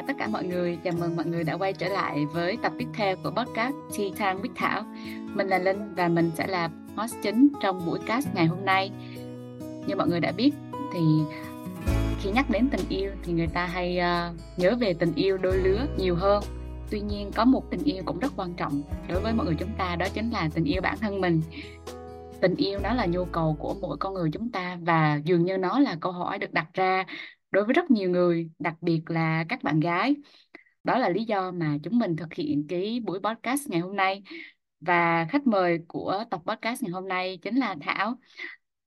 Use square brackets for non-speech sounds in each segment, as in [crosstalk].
Chào tất cả mọi người, chào mừng mọi người đã quay trở lại với tập tiếp theo của podcast Tea Time with Thảo. Mình là Linh và mình sẽ là host chính trong buổi cast ngày hôm nay. Như mọi người đã biết thì khi nhắc đến tình yêu thì người ta hay uh, nhớ về tình yêu đôi lứa nhiều hơn. Tuy nhiên có một tình yêu cũng rất quan trọng đối với mọi người chúng ta đó chính là tình yêu bản thân mình tình yêu nó là nhu cầu của mỗi con người chúng ta và dường như nó là câu hỏi được đặt ra đối với rất nhiều người đặc biệt là các bạn gái. Đó là lý do mà chúng mình thực hiện cái buổi podcast ngày hôm nay. Và khách mời của tập podcast ngày hôm nay chính là Thảo.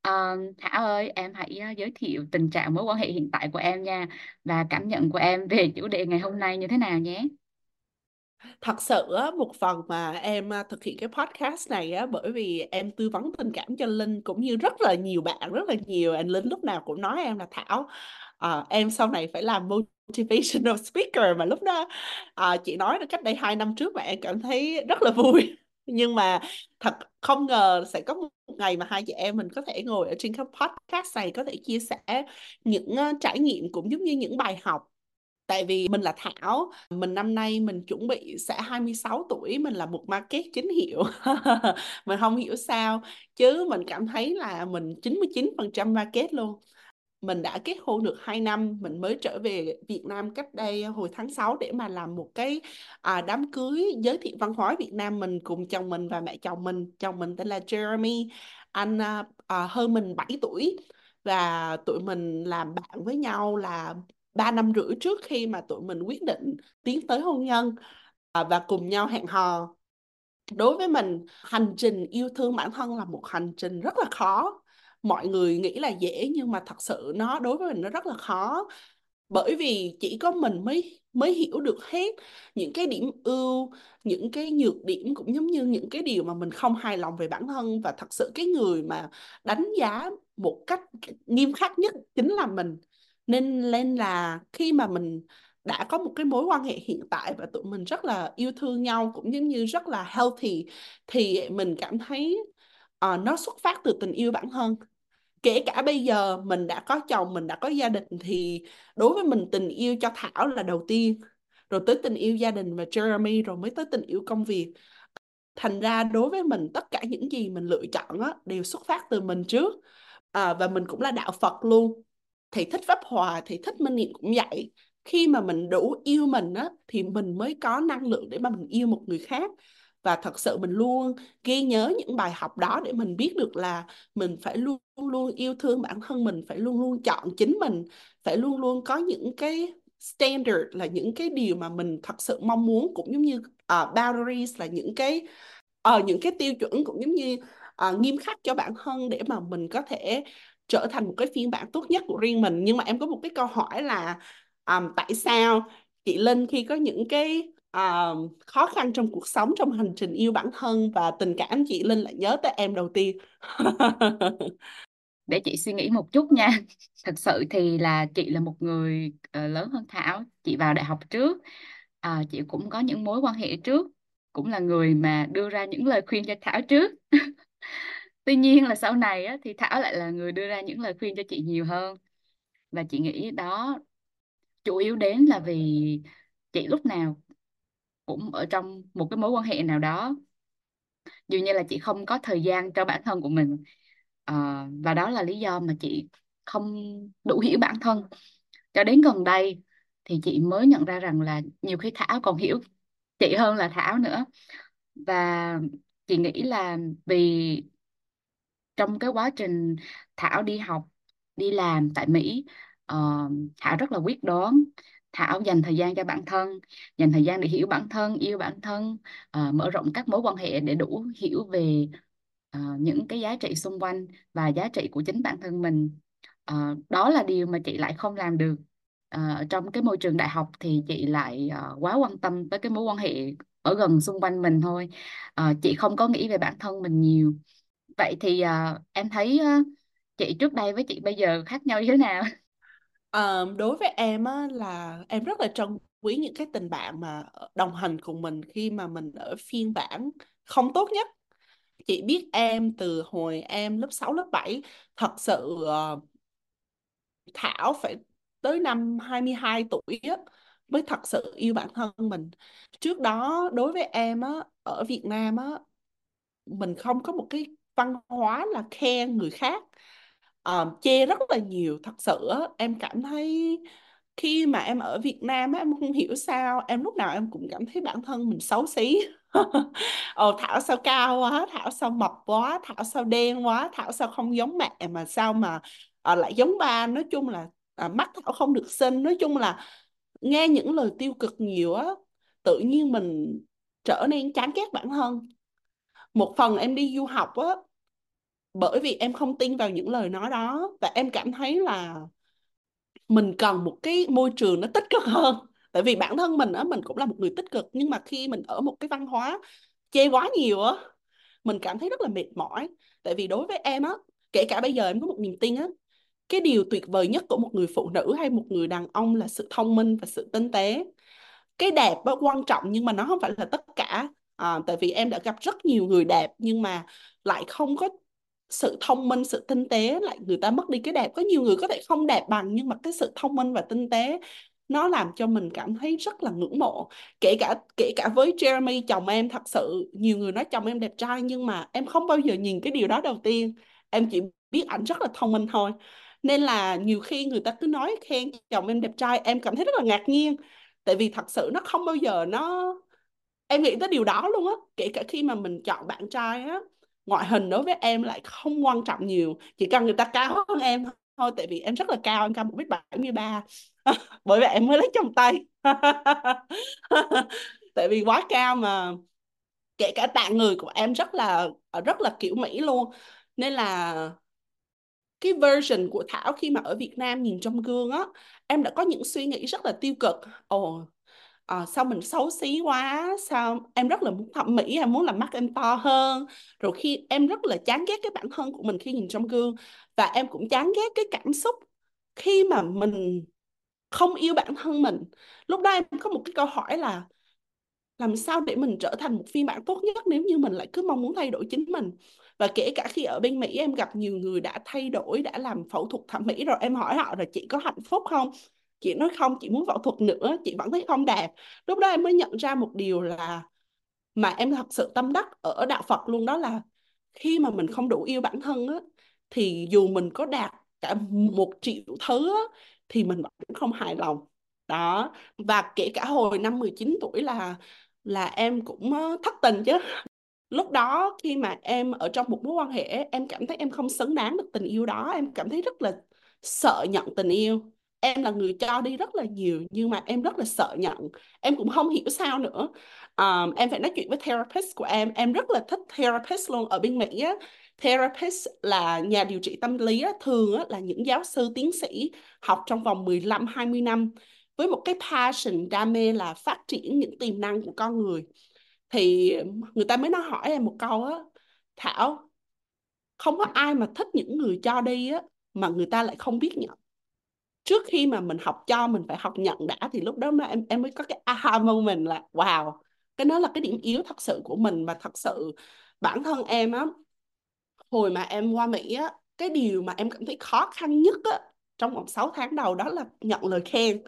Uh, Thảo ơi em hãy ờ, giới thiệu tình trạng mối quan hệ hiện tại của em nha và cảm nhận của em về chủ đề ngày hôm nay như thế nào nhé. Thật sự á, một phần mà em ờ, thực hiện cái podcast này á bởi vì em tư vấn tình cảm cho Linh cũng như rất là nhiều bạn rất là nhiều anh Linh lúc nào cũng nói em là Thảo à, em sau này phải làm motivational speaker mà lúc đó à, chị nói cách đây hai năm trước mà em cảm thấy rất là vui [laughs] nhưng mà thật không ngờ sẽ có một ngày mà hai chị em mình có thể ngồi ở trên cái podcast này có thể chia sẻ những uh, trải nghiệm cũng giống như những bài học Tại vì mình là Thảo, mình năm nay mình chuẩn bị sẽ 26 tuổi, mình là một market chính hiệu. [laughs] mình không hiểu sao, chứ mình cảm thấy là mình 99% market luôn. Mình đã kết hôn được 2 năm, mình mới trở về Việt Nam cách đây hồi tháng 6 để mà làm một cái à, đám cưới giới thiệu văn hóa Việt Nam mình cùng chồng mình và mẹ chồng mình. Chồng mình tên là Jeremy, anh à, à hơn mình 7 tuổi và tụi mình làm bạn với nhau là 3 năm rưỡi trước khi mà tụi mình quyết định tiến tới hôn nhân à, và cùng nhau hẹn hò. Đối với mình hành trình yêu thương bản thân là một hành trình rất là khó mọi người nghĩ là dễ nhưng mà thật sự nó đối với mình nó rất là khó. Bởi vì chỉ có mình mới mới hiểu được hết những cái điểm ưu những cái nhược điểm cũng giống như những cái điều mà mình không hài lòng về bản thân. Và thật sự cái người mà đánh giá một cách nghiêm khắc nhất chính là mình. Nên nên là khi mà mình đã có một cái mối quan hệ hiện tại và tụi mình rất là yêu thương nhau cũng giống như rất là healthy thì mình cảm thấy uh, nó xuất phát từ tình yêu bản thân kể cả bây giờ mình đã có chồng mình đã có gia đình thì đối với mình tình yêu cho Thảo là đầu tiên rồi tới tình yêu gia đình và Jeremy rồi mới tới tình yêu công việc. Thành ra đối với mình tất cả những gì mình lựa chọn á, đều xuất phát từ mình trước. À, và mình cũng là đạo Phật luôn. Thì thích pháp hòa thì thích minh niệm cũng vậy. Khi mà mình đủ yêu mình á thì mình mới có năng lượng để mà mình yêu một người khác. Và thật sự mình luôn ghi nhớ những bài học đó để mình biết được là mình phải luôn luôn yêu thương bản thân mình phải luôn luôn chọn chính mình phải luôn luôn có những cái standard là những cái điều mà mình thật sự mong muốn cũng giống như uh, boundaries là những cái uh, những cái tiêu chuẩn cũng giống như uh, nghiêm khắc cho bản thân để mà mình có thể trở thành một cái phiên bản tốt nhất của riêng mình. Nhưng mà em có một cái câu hỏi là um, tại sao chị Linh khi có những cái uh, khó khăn trong cuộc sống trong hành trình yêu bản thân và tình cảm chị Linh lại nhớ tới em đầu tiên. [laughs] Để chị suy nghĩ một chút nha. Thật sự thì là chị là một người uh, lớn hơn Thảo. Chị vào đại học trước. Uh, chị cũng có những mối quan hệ trước. Cũng là người mà đưa ra những lời khuyên cho Thảo trước. [laughs] Tuy nhiên là sau này á, thì Thảo lại là người đưa ra những lời khuyên cho chị nhiều hơn. Và chị nghĩ đó chủ yếu đến là vì chị lúc nào cũng ở trong một cái mối quan hệ nào đó. Dường như là chị không có thời gian cho bản thân của mình à, và đó là lý do mà chị không đủ hiểu bản thân. Cho đến gần đây thì chị mới nhận ra rằng là nhiều khi Thảo còn hiểu chị hơn là Thảo nữa. Và chị nghĩ là vì trong cái quá trình Thảo đi học đi làm tại Mỹ uh, Thảo rất là quyết đoán. Thảo dành thời gian cho bản thân dành thời gian để hiểu bản thân yêu bản thân uh, mở rộng các mối quan hệ để đủ hiểu về uh, những cái giá trị xung quanh và giá trị của chính bản thân mình. Uh, đó là điều mà chị lại không làm được. Uh, trong cái môi trường đại học thì chị lại uh, quá quan tâm tới cái mối quan hệ ở gần xung quanh mình thôi. Uh, chị không có nghĩ về bản thân mình nhiều. Vậy thì uh, em thấy uh, chị trước đây với chị bây giờ khác nhau như thế nào? [laughs] uh, đối với em á, là em rất là trân quý những cái tình bạn mà ờ, đồng hành cùng mình khi mà mình ở phiên bản không tốt nhất. Chị biết em từ hồi em lớp 6, lớp 7 thật sự uh, Thảo phải tới năm 22 tuổi á, mới thật sự yêu bản thân mình. Trước đó đối với em á ở Việt Nam á mình không có một cái văn hóa là khen người khác. Ờ, chê rất là nhiều. Thật sự á, em cảm thấy khi mà em ở Việt Nam á, em không hiểu sao em lúc nào em cũng cảm thấy bản thân mình xấu xí. [laughs] Ồ Thảo sao cao quá Thảo sao mập quá Thảo sao đen quá Thảo sao không giống mẹ mà sao mà à, lại giống ba. Nói chung là à, mắt Thảo không được xinh. Nói chung là nghe những lời tiêu cực nhiều á tự nhiên mình trở nên chán ghét bản thân. Một phần em đi du học á bởi vì em không tin vào những lời nói đó và em cảm thấy là mình cần một cái môi trường nó tích cực hơn. Tại vì bản thân mình á mình cũng là một người tích cực nhưng mà khi mình ở một cái văn hóa chê quá nhiều á mình cảm thấy rất là mệt mỏi. Tại vì đối với em á kể cả bây giờ em có một niềm tin á cái điều tuyệt vời nhất của một người phụ nữ hay một người đàn ông là sự thông minh và sự tinh tế. Cái đẹp nó quan trọng nhưng mà nó không phải là tất cả. À, tại vì em đã gặp rất nhiều người đẹp nhưng mà lại không có sự thông minh, sự tinh tế lại người ta mất đi cái đẹp. Có nhiều người có thể không đẹp bằng, nhưng mà cái sự thông minh và tinh tế nó làm cho mình cảm thấy rất là ngưỡng mộ. Kể cả kể cả với Jeremy, chồng em thật sự, nhiều người nói chồng em đẹp trai, nhưng mà em không bao giờ nhìn cái điều đó đầu tiên. Em chỉ biết ảnh rất là thông minh thôi. Nên là nhiều khi người ta cứ nói khen chồng em đẹp trai, em cảm thấy rất là ngạc nhiên. Tại vì thật sự nó không bao giờ nó, em nghĩ tới điều đó luôn á. Kể cả khi mà mình chọn bạn trai á ngoại hình đối với em lại không quan trọng nhiều, chỉ cần người ta cao hơn em thôi, tại vì em rất là cao, em cao một mét bảy mươi ba. [laughs] Bởi vậy em mới lấy chồng tay. [laughs] Tại vì quá cao mà kể cả tạng người của em rất là ờ, rất là kiểu Mỹ luôn. Nên là cái version của Thảo khi mà ở Việt Nam nhìn trong gương á, em đã có những suy nghĩ rất là tiêu cực. Ồ à, sao mình xấu xí quá sao em rất là muốn thẩm mỹ em muốn làm mắt em to hơn. Rồi khi em rất là chán ghét cái bản thân của mình khi nhìn trong gương và em cũng chán ghét cái cảm xúc khi mà mình không yêu bản thân mình. Lúc đó em có một cái câu hỏi là làm sao để mình trở thành một phiên bản tốt nhất nếu như mình lại cứ mong muốn thay đổi chính mình? Và kể cả khi ở bên Mỹ em gặp nhiều người đã thay đổi đã làm phẫu thuật thẩm mỹ rồi em hỏi họ là chị có hạnh phúc không? Chị nói không chị muốn phẫu thuật nữa chị vẫn thấy không đẹp lúc đó em mới nhận ra một điều là mà em thật sự tâm đắc ở đạo Phật luôn đó là khi mà mình không đủ yêu bản thân á thì dù mình có đạt cả một triệu thứ á, thì mình vẫn không hài lòng. Đó và kể cả hồi năm 19 tuổi là là em cũng thất tình chứ. Lúc đó khi mà em ở trong một mối quan hệ em cảm thấy em không xứng đáng được tình yêu đó em cảm thấy rất là sợ nhận tình yêu em là người cho đi rất là nhiều nhưng mà em rất là sợ nhận. Em cũng không hiểu sao nữa. Um, em phải nói chuyện với therapist của em. Em rất là thích therapist luôn. Ở bên Mỹ á therapist là nhà điều trị tâm lý á, thường á, là những giáo sư tiến sĩ học trong vòng 15 20 năm với một cái passion đam mê là phát triển những tiềm năng của con người. Thì người ta mới nói hỏi em một câu á Thảo không có ai mà thích những người cho đi á mà người ta lại không biết nhận trước khi mà mình học cho, mình phải học nhận đã, thì lúc đó mà em em mới có cái aha moment là, wow, cái đó là cái điểm yếu thật sự của mình. Mà thật sự bản thân em á, hồi mà em qua Mỹ á, cái điều mà em cảm thấy khó khăn nhất á, trong vòng 6 tháng đầu đó là nhận lời khen.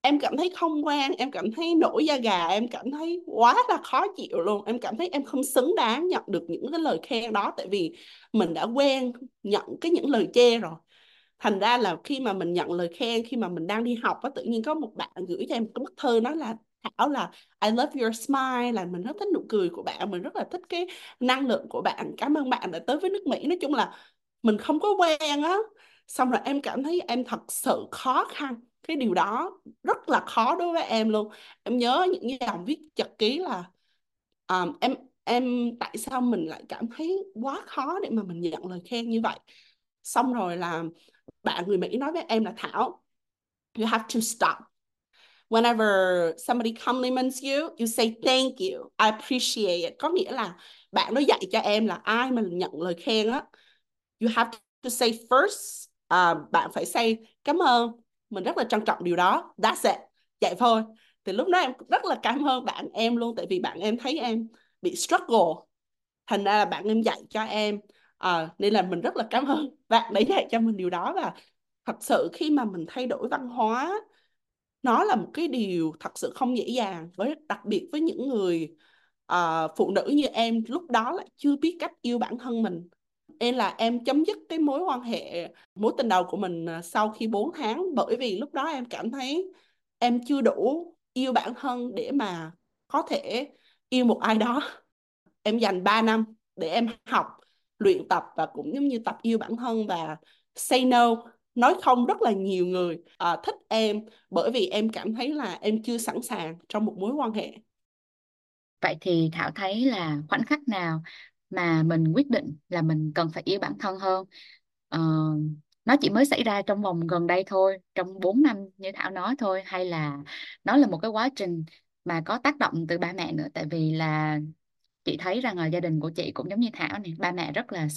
Em cảm thấy không quen em cảm thấy nổi da gà, em cảm thấy quá là khó chịu luôn. Em cảm thấy em không xứng đáng nhận được những cái lời khen đó, tại vì mình đã quen nhận cái những lời chê rồi thành ra là khi mà mình nhận lời khen khi mà mình đang đi học á tự nhiên có một bạn gửi cho em cái bức thư nói là Thảo là I love your smile. Là mình rất thích nụ cười của bạn mình rất là thích cái năng lượng của bạn. Cảm ơn bạn đã tới với nước Mỹ. Nói chung là mình không có quen á. Xong rồi em cảm thấy em thật sự khó khăn. Cái điều đó rất là khó đối với em luôn. Em nhớ những dòng viết nhật ký là um, em em tại sao mình lại cảm thấy quá khó để mà mình nhận lời khen như vậy? Xong rồi là bạn người Mỹ nói với em là Thảo you have to stop. Whenever somebody compliments you you say thank you I appreciate it. Có nghĩa là bạn nó dạy cho em là ai mà nhận lời khen á you have to say first uh, bạn phải say cảm ơn. Mình rất là trân trọng điều đó. That's it. Vậy thôi. Thì lúc đó em rất là cảm ơn bạn em luôn tại vì bạn em thấy em bị struggle. Thành ra là bạn em dạy cho em à, nên là mình rất là cảm ơn [laughs] bạn đã dạy cho mình điều đó. Và thật sự khi mà mình thay đổi văn hóa nó là một cái điều thật sự không dễ dàng. Với đặc biệt với những người uh, phụ nữ như em lúc đó lại chưa biết cách yêu bản thân mình. Nên là em chấm dứt cái mối quan hệ mối tình đầu của mình ờ, sau khi 4 tháng. Bởi vì lúc đó em cảm thấy em chưa đủ yêu bản thân để mà có thể yêu một ai đó. [laughs] Em dành 3 năm để em học luyện tập và cũng giống như tập yêu bản thân và say no nói không rất là nhiều người à, thích em bởi vì em cảm thấy là em chưa sẵn sàng trong một mối quan hệ Vậy thì Thảo thấy là khoảnh khắc nào mà mình quyết định là mình cần phải yêu bản thân hơn. Ờ, nó chỉ mới xảy ra trong vòng gần đây thôi, trong 4 năm như Thảo nói thôi, hay là nó là một cái quá trình mà có tác động từ ba mẹ nữa. Tại vì là chị thấy rằng là gia đình của chị cũng giống như Thảo này, ba mẹ rất là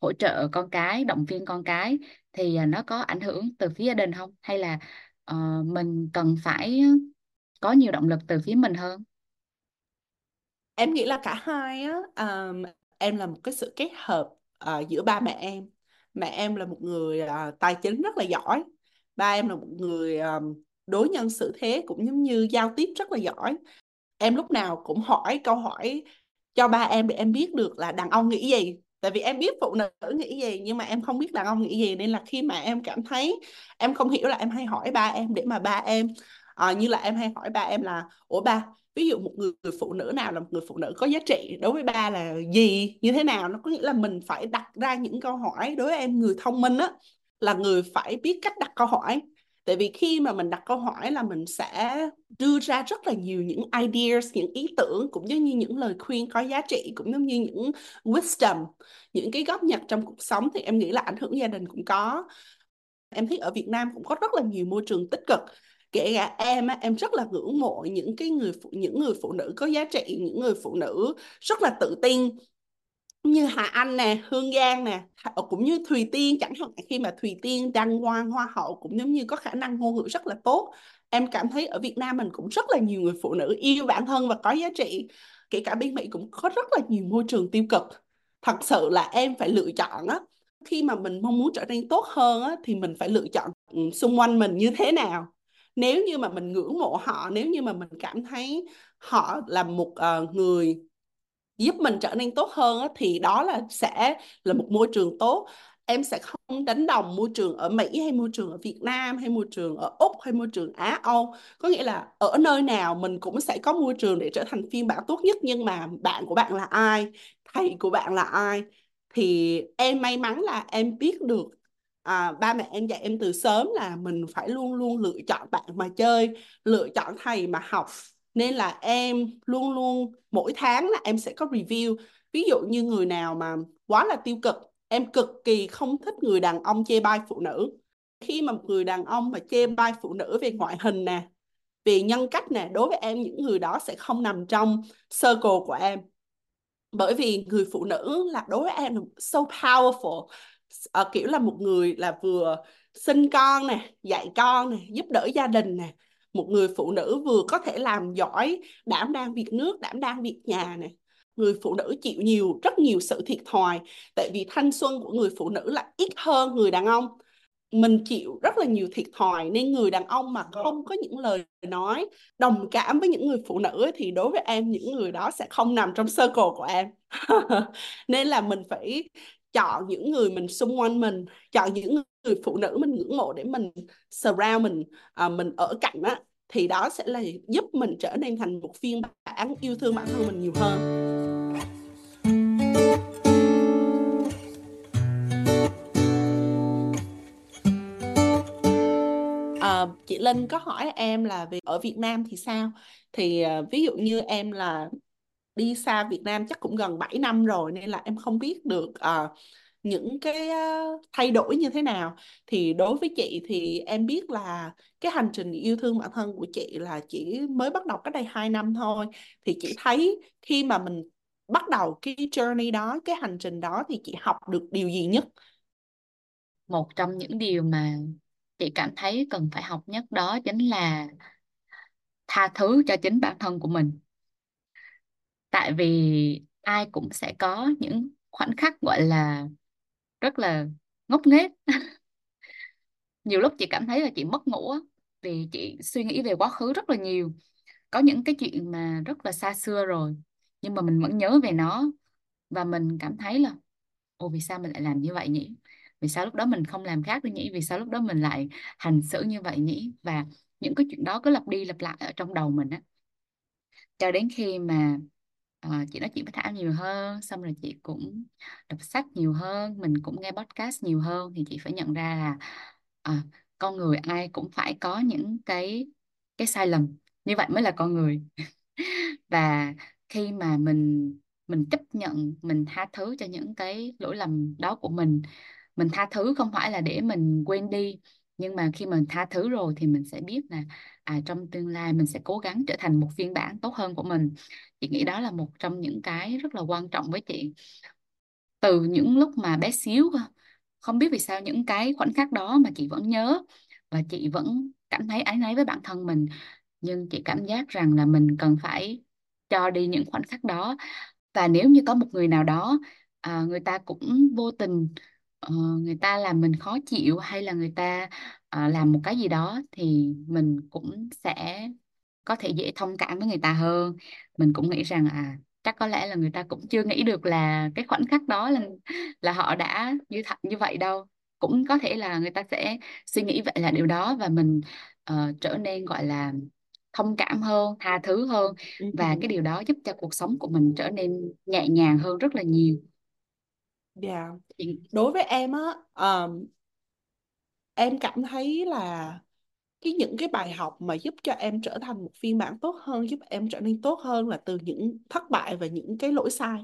hỗ trợ con cái, động viên con cái. Thì à, nó có ảnh hưởng từ phía gia đình không? Hay là uh, mình cần phải có nhiều động lực từ phía mình hơn? em nghĩ là cả hai á um, em là một cái sự kết hợp uh, giữa ba mẹ em mẹ em là một người uh, tài chính rất là giỏi ba em là một người um, đối nhân xử thế cũng giống như giao tiếp rất là giỏi em lúc nào cũng hỏi câu hỏi cho ba em để em biết được là đàn ông nghĩ gì. Tại vì em biết phụ nữ nghĩ gì nhưng mà em không biết đàn ông nghĩ gì. Nên là khi mà em cảm thấy em không hiểu là em hay hỏi ba em để mà ba em à, như là em hay hỏi ba em là ủa ba ví dụ một người, người phụ nữ nào là một người phụ nữ có giá trị đối với ba là gì? Như thế nào? Nó có nghĩa là mình phải đặt ra những câu hỏi đối với em người thông minh á là người phải biết cách đặt câu hỏi tại vì khi mà mình đặt câu hỏi là mình sẽ đưa ra rất là nhiều những ideas những ý tưởng cũng giống như những lời khuyên có giá trị cũng giống như những wisdom những cái góp nhặt trong cuộc sống thì em nghĩ là ảnh hưởng gia đình cũng có. Em thấy ở Việt Nam cũng có rất là nhiều môi trường tích cực. Kể cả em á, em rất là ngưỡng mộ những cái người phụ những người phụ nữ có giá trị những người phụ nữ rất là tự tin như Hà Anh nè, Hương Giang nè, ờ, cũng như Thùy Tiên chẳng hạn khi mà Thùy Tiên đăng Quang, hoa hậu cũng giống như có khả năng ngôn ngữ rất là tốt. Em cảm thấy ở Việt Nam mình cũng rất là nhiều người phụ nữ yêu bản thân và có giá trị. Kể cả bên Mỹ cũng có rất là nhiều môi trường tiêu cực. Thật sự là em phải lựa chọn á. Khi mà mình mong muốn trở nên tốt hơn á, thì mình phải lựa chọn ừ, xung quanh mình như thế nào. Nếu như mà mình ngưỡng mộ họ, nếu như mà mình cảm thấy họ là một uh, người giúp mình trở nên tốt hơn á, thì đó là sẽ là một môi trường tốt. Em sẽ không đánh đồng môi trường ở Mỹ hay môi trường ở Việt Nam hay môi trường ở Úc hay môi trường Á Âu. Có nghĩa là ở nơi nào mình cũng sẽ có môi trường để trở thành phiên bản tốt nhất nhưng mà bạn của bạn là ai? Thầy của bạn là ai? Thì em may mắn là em biết được à, ba mẹ em dạy em từ sớm là mình phải luôn luôn lựa chọn bạn mà chơi lựa chọn thầy mà học nên là em luôn luôn mỗi tháng là em sẽ có review. Ví dụ như người nào mà quá là tiêu cực em cực kỳ không thích người đàn ông chê bai phụ nữ. Khi mà một người đàn ông mà chê bai phụ nữ về ngoại hình nè về nhân cách nè đối với em những người đó sẽ không nằm trong circle của em. Bởi vì người phụ nữ là đối với em là so powerful à, kiểu là một người là vừa sinh con nè dạy con nè giúp đỡ gia đình nè một người phụ nữ vừa có thể làm giỏi, đảm đang việc nước, đảm đang việc nhà này người phụ nữ chịu nhiều, rất nhiều sự thiệt thòi, tại vì thanh xuân của người phụ nữ là ít hơn người đàn ông. Mình chịu rất là nhiều thiệt thòi, nên người đàn ông mà không có những lời nói đồng cảm với những người phụ nữ thì đối với em, những người đó sẽ không nằm trong circle của em. [laughs] Nên là mình phải chọn những người mình xung quanh mình, chọn những người phụ nữ mình ngưỡng mộ để mình surround mình à, mình ở cạnh á thì đó sẽ là giúp mình trở nên thành một phiên bản yêu thương bản thân mình nhiều hơn À, chị Linh có hỏi em là về ở Việt Nam thì sao? Thì à, ví dụ như em là đi xa Việt Nam chắc cũng gần 7 năm rồi nên là em không biết được à, những cái ờ, thay đổi như thế nào. Thì đối với chị thì em biết là cái hành trình yêu thương bản thân của chị là chỉ mới bắt đầu cách đây 2 năm thôi. Thì chị thấy khi mà mình bắt đầu cái journey đó, cái hành trình đó thì chị học được điều gì nhất? một trong những điều mà chị cảm thấy cần phải học nhất đó chính là tha thứ cho chính bản thân của mình tại vì ai cũng sẽ có những khoảnh khắc gọi là rất là ngốc nghếch. [laughs] Nhiều lúc chị cảm thấy là chị mất ngủ á, vì chị suy nghĩ về quá khứ rất là nhiều. Có những cái chuyện mà rất là xa xưa rồi nhưng mà mình vẫn nhớ về nó. Và mình cảm thấy là ồ vì sao mình lại làm như vậy nhỉ? Vì sao lúc đó mình không làm khác đi nhỉ? Vì sao lúc đó mình lại hành xử như vậy nhỉ? Và những cái chuyện đó cứ lặp đi lặp lại ở trong đầu mình á. Cho đến khi mà ờ, chị nói chuyện với Thảo nhiều hơn xong rồi chị cũng đọc sách nhiều hơn mình cũng nghe podcast nhiều hơn thì chị phải nhận ra là à, con người ai cũng phải có những cái cái sai lầm. Như vậy mới là con người. [laughs] Và khi mà mình mình chấp nhận mình tha thứ cho những cái lỗi lầm đó của mình mình tha thứ không phải là để mình quên đi nhưng mà khi mình tha thứ rồi thì mình sẽ biết là à, trong tương lai mình sẽ cố gắng trở thành một phiên bản tốt hơn của mình. Chị nghĩ đó là một trong những cái rất là quan trọng với chị. Từ những lúc mà bé xíu không biết vì sao những cái khoảnh khắc đó mà chị vẫn nhớ và chị vẫn cảm thấy áy náy với bản thân mình. Nhưng chị cảm giác rằng là mình cần phải cho đi những khoảnh khắc đó. Và nếu như có một người nào đó à, người ta cũng vô tình uh, người ta làm mình khó chịu hay là người ta à, làm một cái gì đó thì mình cũng sẽ có thể dễ thông cảm với người ta hơn mình cũng nghĩ rằng à chắc có lẽ là người ta cũng chưa nghĩ được là cái khoảnh khắc đó là là họ đã như thật như vậy đâu cũng có thể là người ta sẽ suy nghĩ vậy là điều đó và mình ờ, trở nên gọi là thông cảm hơn tha thứ hơn Ừ. và cái điều đó giúp cho cuộc sống của mình trở nên nhẹ nhàng hơn rất là nhiều Dạ. Chị- Đối với em á, ờm, em cảm thấy là cái những cái bài học mà giúp cho em trở thành một phiên bản tốt hơn, giúp em trở nên tốt hơn là từ những thất bại và những cái lỗi sai.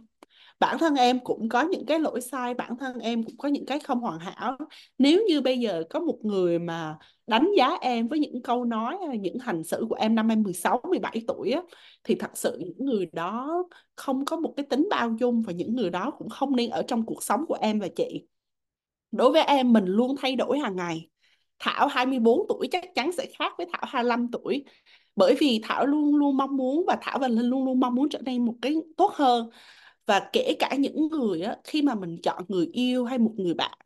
Bản thân em cũng có những cái lỗi sai, bản thân em cũng có những cái không hoàn hảo. Nếu như bây giờ có một người mà đánh giá em với những câu nói hay là những hành xử của em năm em 16, 17 tuổi á, thì thật sự những người đó không có một cái tính bao dung và những người đó cũng không nên ở trong cuộc sống của em và chị. Đối với em mình luôn thay đổi hàng ngày. Thảo 24 tuổi chắc chắn sẽ khác với Thảo 25 tuổi. Bởi vì Thảo luôn luôn mong muốn và Thảo và Linh luôn luôn mong muốn trở nên một cái tốt hơn. Và kể cả những người á, khi mà mình chọn người yêu hay một người bạn,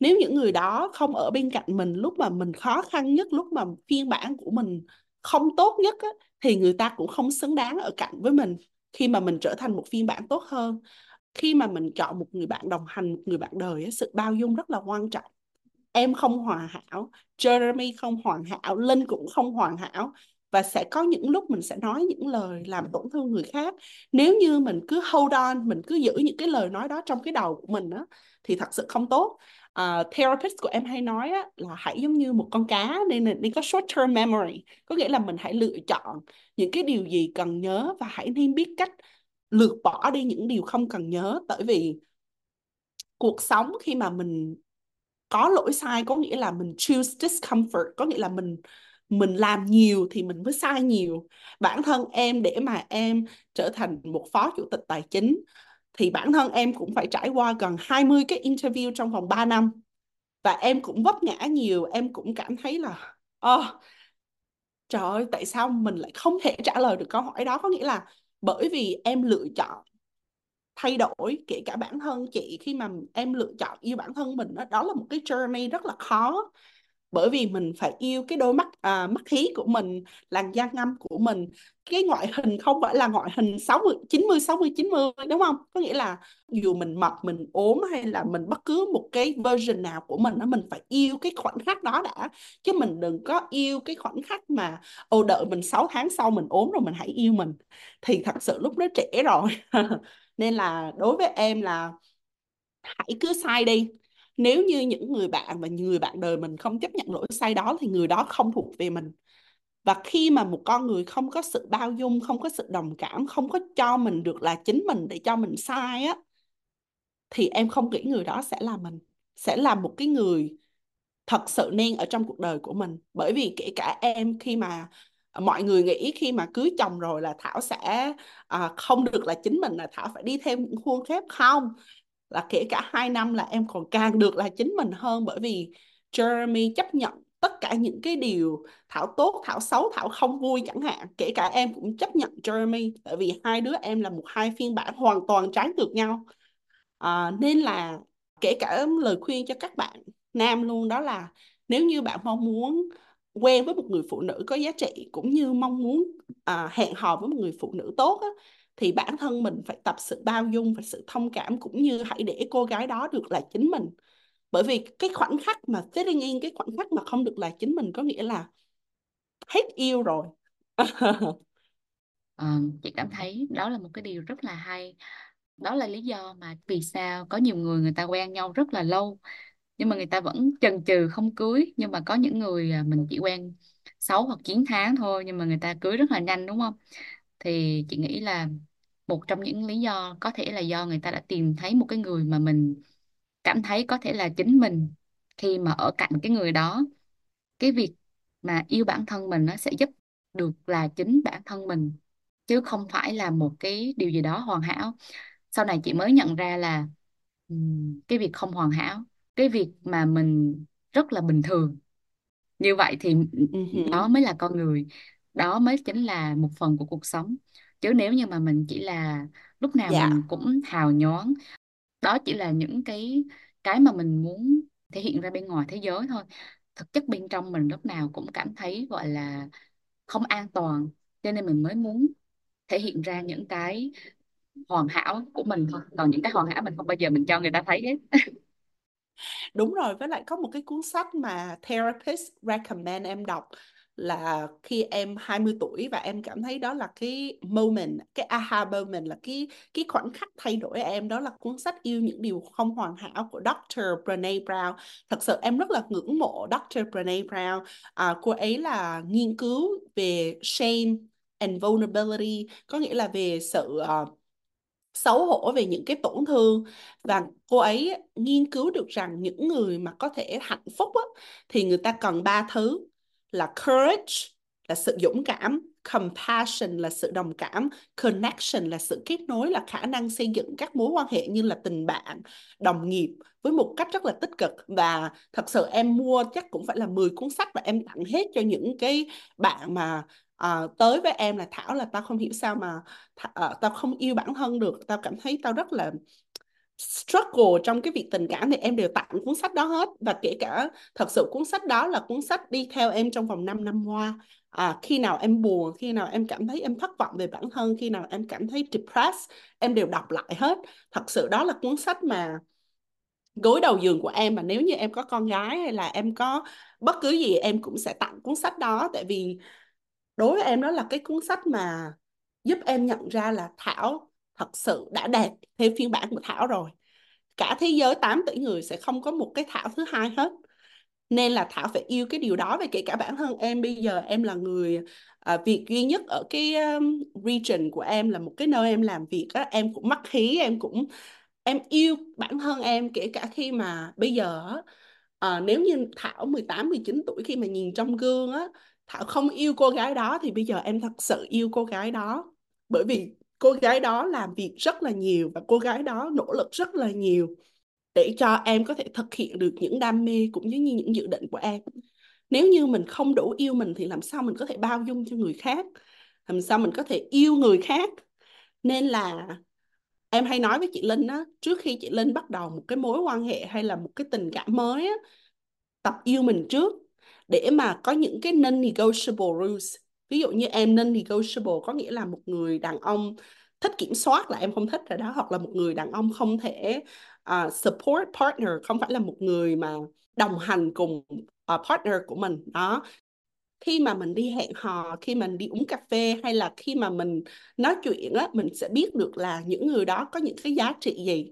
nếu những người đó không ở bên cạnh mình lúc mà mình khó khăn nhất, lúc mà phiên bản của mình không tốt nhất á, thì người ta cũng không xứng đáng ở cạnh với mình khi mà mình trở thành một phiên bản tốt hơn khi mà mình chọn một người bạn đồng hành một người bạn đời sự bao dung rất là quan trọng. Em không hoàn hảo Jeremy không hoàn hảo Linh cũng không hoàn hảo và sẽ có những lúc mình sẽ nói những lời làm tổn thương người khác. Nếu như mình cứ hold on mình cứ giữ những cái lời nói đó trong cái đầu của mình á thì thật sự không tốt. Uh, therapist của em hay nói á, là hãy giống như một con cá nên nên có short term memory có nghĩa là mình hãy lựa chọn những cái điều gì cần nhớ và hãy nên biết cách lược bỏ đi những điều không cần nhớ. Tại vì cuộc sống khi mà mình có lỗi sai có nghĩa là mình choose discomfort có nghĩa là mình mình làm nhiều thì mình mới sai nhiều. Bản thân em để mà em trở thành một phó chủ tịch tài chính thì bản thân em cũng phải trải qua gần 20 cái interview trong vòng 3 năm. Và em cũng vấp ngã nhiều em cũng cảm thấy là oh, trời ơi tại sao mình lại không thể trả lời được câu hỏi đó? Có nghĩa là bởi vì em lựa chọn thay đổi kể cả bản thân chị khi mà em lựa chọn yêu bản thân mình đó, đó là một cái journey rất là khó bởi vì mình phải yêu cái đôi mắt à, mắt hí của mình làn da ngăm của mình. Cái ngoại hình không phải là ngoại hình 60 90 60 90 đúng không? Có nghĩa là dù mình mập mình ốm hay là mình bất cứ một cái version nào của mình đó mình phải yêu cái khoảnh khắc đó đã. Chứ mình đừng có yêu cái khoảnh khắc mà ồ đợi mình 6 tháng sau mình ốm rồi mình hãy yêu mình. Thì thật sự lúc đó trẻ rồi. [laughs] Nên là đối với em là hãy cứ sai đi nếu như những người bạn và người bạn đời mình không chấp nhận lỗi sai đó thì người đó không thuộc về mình. Và khi mà một con người không có sự bao dung không có sự đồng cảm không có cho mình được là chính mình để cho mình sai á thì em không nghĩ người đó sẽ là mình sẽ là một cái người thật sự nên ở trong cuộc đời của mình. Bởi vì kể cả em khi mà ờ, mọi người nghĩ khi mà cưới chồng rồi là Thảo sẽ à, không được là chính mình là Thảo phải đi theo những khuôn phép không? Là kể cả hai năm là em còn càng được là chính mình hơn bởi vì Jeremy chấp nhận tất cả những cái điều Thảo tốt, Thảo xấu, Thảo không vui chẳng hạn. Kể cả em cũng chấp nhận Jeremy tại vì hai đứa em là một hai phiên bản hoàn toàn trái ngược nhau. À, nên là kể cả lời khuyên cho các bạn nam luôn đó là nếu như bạn mong muốn quen với một người phụ nữ có giá trị cũng như mong muốn à, hẹn hò với một người phụ nữ tốt á, thì bản thân mình phải tập sự bao dung và sự thông cảm cũng như hãy để cô gái đó được là chính mình. Bởi vì cái khoảnh khắc mà fitting in cái khoảnh khắc mà không được là chính mình có nghĩa là hết yêu rồi. [laughs] Ờ, chị cảm thấy đó là một cái điều rất là hay. Đó là lý do mà vì sao có nhiều người người ta quen nhau rất là lâu nhưng mà người ta vẫn chần chừ không cưới. Nhưng mà có những người à, mình chỉ quen 6 hoặc 9 tháng thôi nhưng mà người ta cưới rất là nhanh đúng không? Thì chị nghĩ là một trong những lý do có thể là do người ta đã tìm thấy một cái người mà mình cảm thấy có thể là chính mình khi mà ở cạnh cái người đó. Cái việc mà yêu bản thân mình nó sẽ giúp được là chính bản thân mình chứ không phải là một cái điều gì đó hoàn hảo. Sau này chị mới nhận ra là cái việc không hoàn hảo cái việc mà mình rất là bình thường. Như vậy thì Ừ đó mới là con người đó mới chính là một phần của cuộc sống chứ nếu như mà mình chỉ là lúc nào mình Dạ cũng hào nhoáng đó chỉ là những cái cái mà mình muốn thể hiện ra bên ngoài thế giới thôi. Thực chất bên trong mình lúc nào cũng cảm thấy gọi là không an toàn cho nên mình mới muốn thể hiện ra những cái hoàn hảo của mình thôi. Còn những cái hoàn hảo mình không bao giờ mình cho người ta thấy hết. Đúng rồi, với lại có một cái cuốn sách mà therapist recommend em đọc là khi em 20 tuổi và em cảm thấy đó là cái moment, cái aha moment là cái cái khoảnh khắc thay đổi em đó là cuốn sách Yêu những điều không hoàn hảo của Dr. Brené Brown. Thật sự em rất là ngưỡng mộ Dr. Brené Brown. À, cô ấy là nghiên cứu về shame and vulnerability, có nghĩa là về sự uh, xấu hổ về những cái tổn thương và cô ấy nghiên cứu được rằng những người mà có thể hạnh phúc á, thì người ta cần ba thứ là courage là sự dũng cảm compassion là sự đồng cảm connection là sự kết nối là khả năng xây dựng các mối quan hệ như là tình bạn đồng nghiệp với một cách rất là tích cực. Và thật sự em mua chắc cũng phải là 10 cuốn sách và em tặng hết cho những cái bạn mà uh, tới với em là Thảo là tao không hiểu sao mà th- uh, tao không yêu bản thân được. Tao cảm thấy tao rất là struggle trong cái việc tình cảm thì em đều tặng cuốn sách đó hết. Và kể cả thật sự cuốn sách đó là cuốn sách đi theo em trong vòng 5 năm qua. À, khi nào em buồn khi nào em cảm thấy em thất vọng về bản thân khi nào em cảm thấy depressed em đều đọc lại hết. Thật sự đó là cuốn sách mà gối đầu giường của em. Mà nếu như em có con gái hay là em có bất cứ gì em cũng sẽ tặng cuốn sách đó. Tại vì đối với em đó là cái cuốn sách mà giúp em nhận ra là Thảo thật sự đã đạt theo phiên bản của Thảo rồi. Cả thế giới 8 tỷ người sẽ không có một cái Thảo thứ hai hết. Nên là Thảo phải yêu cái điều đó và kể cả bản thân em. Bây giờ em là người à, việc duy nhất ở cái um, region của em là một cái nơi em làm việc á em cũng mắc khí em cũng em yêu bản thân em. Kể cả khi mà bây giờ à, nếu như Thảo 18 19 tuổi khi mà nhìn trong gương á Thảo không yêu cô gái đó thì bây giờ em thật sự yêu cô gái đó. Bởi vì cô gái đó làm việc rất là nhiều và cô gái đó nỗ lực rất là nhiều để cho em có thể thực hiện được những đam mê cũng như những dự định của em. Nếu như mình không đủ yêu mình thì làm sao mình có thể bao dung cho người khác? Làm sao mình có thể yêu người khác? Nên là em hay nói với chị Linh á, trước khi chị Linh bắt đầu một cái mối quan hệ hay là một cái tình cảm mới á, tập yêu mình trước để mà có những cái non-negotiable rules ví dụ như em nên negotiable có nghĩa là một người đàn ông thích kiểm soát là em không thích rồi đó hoặc là một người đàn ông không thể uh, support partner không phải là một người mà đồng hành cùng uh, partner của mình. Đó. Khi mà mình đi hẹn hò khi mình đi uống cà phê hay là khi mà mình nói chuyện á mình sẽ biết được là những người đó có những cái giá trị gì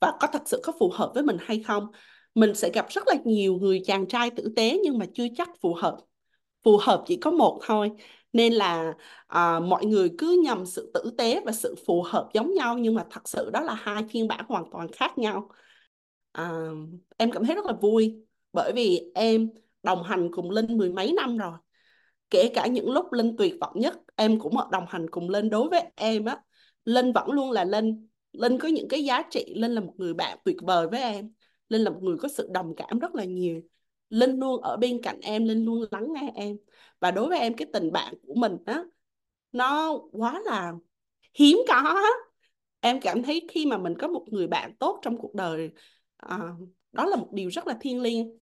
và có thật sự có phù hợp với mình hay không. Mình sẽ gặp rất là nhiều người chàng trai tử tế nhưng mà chưa chắc phù hợp phù hợp chỉ có một thôi. Nên là à, mọi người cứ nhầm sự tử tế và sự phù hợp giống nhau nhưng mà thật sự đó là hai phiên bản hoàn toàn khác nhau. À, em cảm thấy rất là vui bởi vì em đồng hành cùng Linh mười mấy năm rồi. Kể cả những lúc Linh tuyệt vọng nhất em cũng ở đồng hành cùng Linh. Đối với em á Linh vẫn luôn là Linh. Linh có những cái giá trị Linh là một người bạn tuyệt vời với em. Linh là một người có sự đồng cảm rất là nhiều. Linh luôn ở bên cạnh em Linh luôn lắng nghe em. Và đối với em cái tình bạn của mình á nó quá là hiếm có em cảm thấy khi mà mình có một người bạn tốt trong cuộc đời à, đó là một điều rất là thiêng liêng.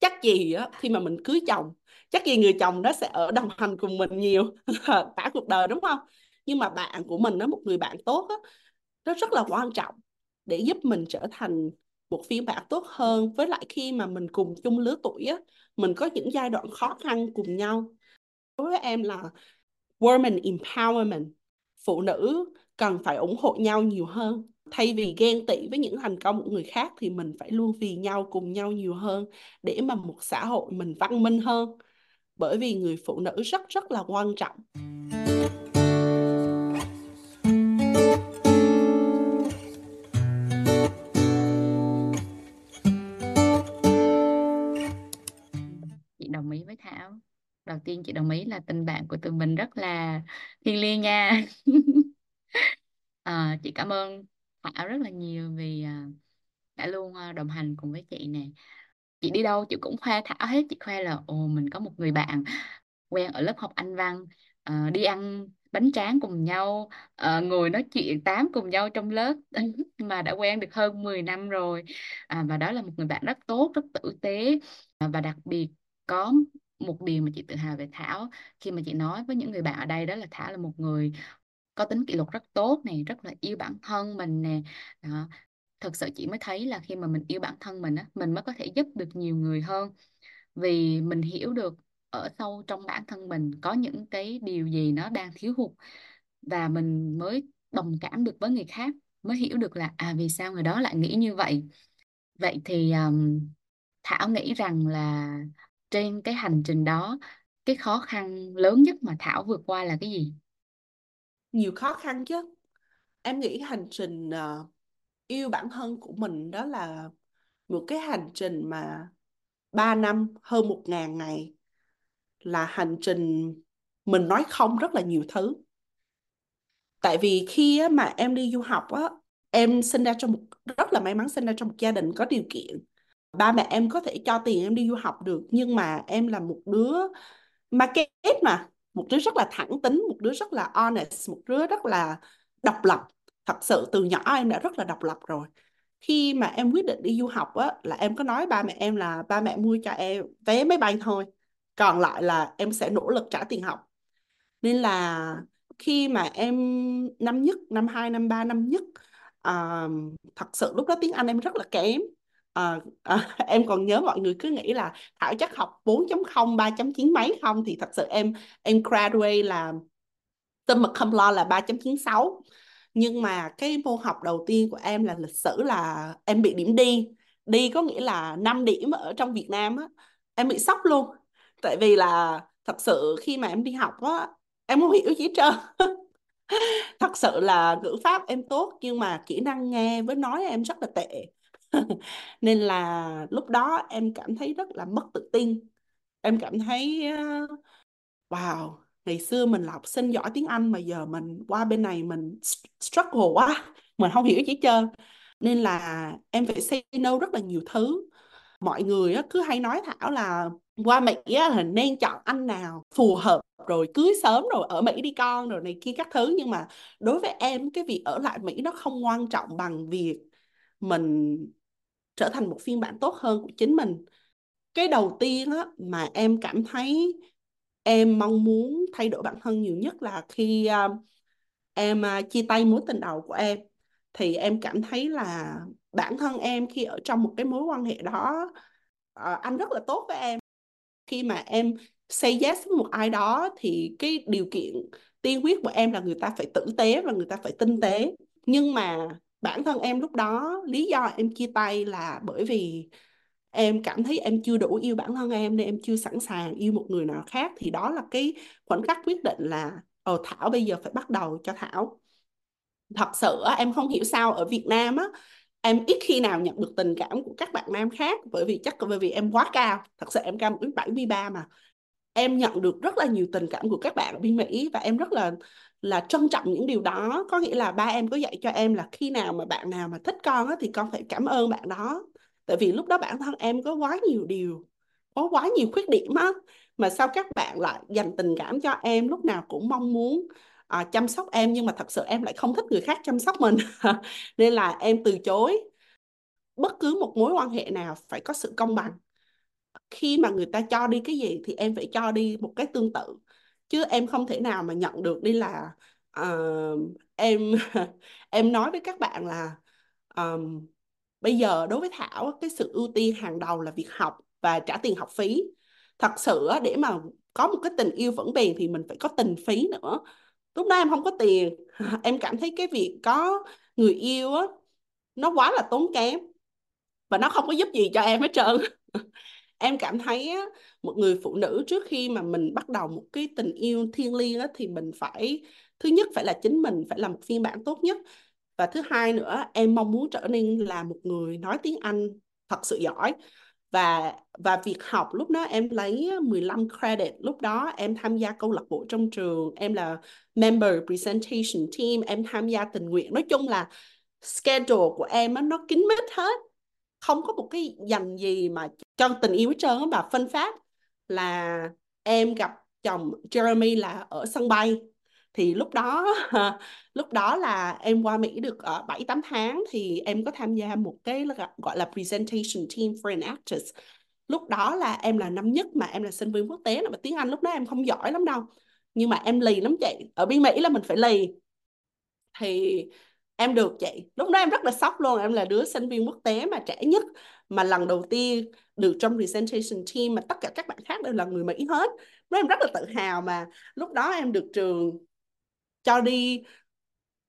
Chắc gì á khi mà mình cưới chồng chắc gì người chồng đó sẽ ở đồng hành cùng mình nhiều [laughs] cả cuộc đời đúng không? Nhưng mà bạn của mình đó một người bạn tốt á nó rất là quan trọng để giúp mình trở thành một phiên bản tốt hơn. Với lại khi mà mình cùng chung lứa tuổi á, mình có những giai đoạn khó khăn cùng nhau. Đối với em là women empowerment, phụ nữ cần phải ủng hộ nhau nhiều hơn. Thay vì ghen tị với những thành công của người khác thì mình phải luôn vì nhau cùng nhau nhiều hơn để mà một xã hội mình văn minh hơn. Bởi vì người phụ nữ rất rất là quan trọng. Đầu tiên chị đồng ý là tình bạn của tụi mình rất là thiêng liêng nha. À, chị cảm ơn Thảo rất là nhiều vì à, đã luôn à, đồng hành cùng với chị nè. Chị đi đâu chị cũng khoe Thảo hết chị khoe là ồ mình có một người bạn quen ở lớp học Anh văn à, đi ăn bánh tráng cùng nhau à, ngồi nói chuyện tám cùng nhau trong lớp [laughs] mà đã quen được hơn 10 năm rồi. À, và đó là một người bạn rất tốt rất tử tế à, và đặc biệt có một điều mà chị tự hào về Thảo. Khi mà chị nói với những người bạn ở đây đó là Thảo là một người có tính kỷ luật rất tốt này rất là yêu bản thân mình nè. Đó. thật sự chị mới thấy là khi mà mình yêu bản thân mình á mình mới có thể giúp được nhiều người hơn. Vì mình hiểu được ở sâu trong bản thân mình có những cái điều gì nó đang thiếu hụt và mình mới đồng cảm được với người khác mới hiểu được là à vì sao người đó lại nghĩ như vậy. Vậy thì um, Thảo nghĩ rằng là trên cái hành trình đó cái khó khăn lớn nhất mà Thảo vượt qua là cái gì? Nhiều khó khăn chứ. Em nghĩ hành trình uh, yêu bản thân của mình đó là một cái hành trình mà 3 năm hơn một ngàn ngày là hành trình mình nói không rất là nhiều thứ. Tại vì khi á, mà em đi du học á em sinh ra trong một rất là may mắn sinh ra trong một gia đình có điều kiện ba mẹ em có thể cho tiền em đi du học được nhưng mà em là một đứa market mà. Một đứa rất là thẳng tính một đứa rất là honest một đứa rất là độc lập. Thật sự từ nhỏ em đã rất là độc lập rồi. Khi mà em quyết định đi du học á là em có nói ba mẹ em là ba mẹ mua cho em vé máy bay thôi còn lại là em sẽ nỗ lực trả tiền học. Nên là khi mà em năm nhất năm hai năm ba năm nhất uh, thật sự lúc đó tiếng Anh em rất là kém à, à, [laughs] em còn nhớ mọi người cứ nghĩ là Thảo chắc học 4.0 3.9 mấy không? Thì thật sự em em graduate là tâm mật không lo là 3.96 nhưng mà cái môn học đầu tiên của em là lịch sử là em bị điểm đi đi có nghĩa là 5 điểm ở trong Việt Nam á. Em bị sốc luôn. Tại vì là thật sự khi mà em đi học á em không hiểu gì hết trơn. [laughs] Thật sự là ngữ pháp em tốt nhưng mà kỹ năng nghe với nói em rất là tệ. [laughs] nên là lúc đó em cảm thấy rất là mất tự tin. Em cảm thấy wow, ngày xưa mình là học sinh giỏi tiếng Anh mà giờ mình qua bên này mình struggle quá, mình không hiểu gì hết trơn. Nên là em phải say no rất là nhiều thứ. Mọi người cứ hay nói Thảo là qua Mỹ là nên chọn anh nào phù hợp rồi cưới sớm rồi ở Mỹ đi con rồi này kia các thứ. Nhưng mà đối với em, cái việc ở lại Mỹ nó không quan trọng bằng việc mình trở thành một phiên bản tốt hơn của chính mình. Cái đầu tiên á, mà em cảm thấy em mong muốn thay đổi bản thân nhiều nhất là khi uh, em uh, chia tay mối tình đầu của em. Thì em cảm thấy là bản thân em khi ở trong một cái mối quan hệ đó uh, anh rất là tốt với em. Khi mà em say yes với một ai đó thì cái điều kiện tiên quyết của em là người ta phải tử tế và người ta phải tinh tế. Nhưng mà bản thân em lúc đó, lý do em chia tay là bởi vì em cảm thấy em chưa đủ yêu bản thân em nên em chưa sẵn sàng yêu một người nào khác. Thì đó là cái khoảnh khắc quyết định là ờ Thảo bây giờ phải bắt đầu cho Thảo. Thật sự em không hiểu sao ở Việt Nam á, em ít khi nào nhận được tình cảm của các bạn nam khác bởi vì chắc bởi vì em quá cao. Thật sự em cao 1m73 mà. Em nhận được rất là nhiều tình cảm của các bạn ở bên Mỹ và em rất là là trân trọng những điều đó. Có nghĩa là ba em có dạy cho em là khi nào mà bạn nào mà thích con á, thì con phải cảm ơn bạn đó. Tại vì lúc đó bản thân em có quá nhiều điều có quá nhiều khuyết điểm á mà sao các bạn lại dành tình cảm cho em lúc nào cũng mong muốn à, chăm sóc em nhưng mà thật sự em lại không thích người khác chăm sóc mình. [laughs] Nên là em từ chối. Bất cứ một mối quan hệ nào phải có sự công bằng. Khi mà người ta cho đi cái gì thì em phải cho đi một cái tương tự chứ em không thể nào mà nhận được đi là uh, em [laughs] em nói với các bạn là um, bây giờ đối với Thảo cái sự ưu tiên hàng đầu là việc học và trả tiền học phí. Thật sự để mà có một cái tình yêu vững bền thì mình phải có tình phí nữa. Lúc đó em không có tiền [laughs] em cảm thấy cái việc có người yêu á nó quá là tốn kém và nó không có giúp gì cho em hết trơn. [laughs] em cảm thấy á, một người phụ nữ trước khi mà mình bắt đầu một cái tình yêu thiêng liêng á, thì mình phải thứ nhất phải là chính mình phải là một phiên bản tốt nhất. Và thứ hai nữa em mong muốn trở nên là một người nói tiếng Anh thật sự giỏi. Và và việc học lúc đó em lấy 15 credit lúc đó em tham gia câu lạc bộ trong trường em là member presentation team em tham gia tình nguyện. Nói chung là schedule của em á, nó kín mít hết không có một cái dành gì mà cho tình yêu hết trơn mà phân phát là em gặp chồng Jeremy là ở sân bay thì lúc đó [laughs] lúc đó là em qua Mỹ được ở 7 8 tháng thì em có tham gia một cái gọi là presentation team for an actress. Lúc đó là em là năm nhất mà em là sinh viên quốc tế mà tiếng Anh lúc đó em không giỏi lắm đâu. Nhưng mà em lì lắm chị. Ở bên Mỹ là mình phải lì. Thì em được chị. Lúc đó em rất là sốc luôn, em là đứa sinh viên quốc tế mà trẻ nhất mà lần đầu tiên được trong presentation team mà tất cả các bạn khác đều là người Mỹ hết. Lúc em rất là tự hào mà lúc đó em được trường cho đi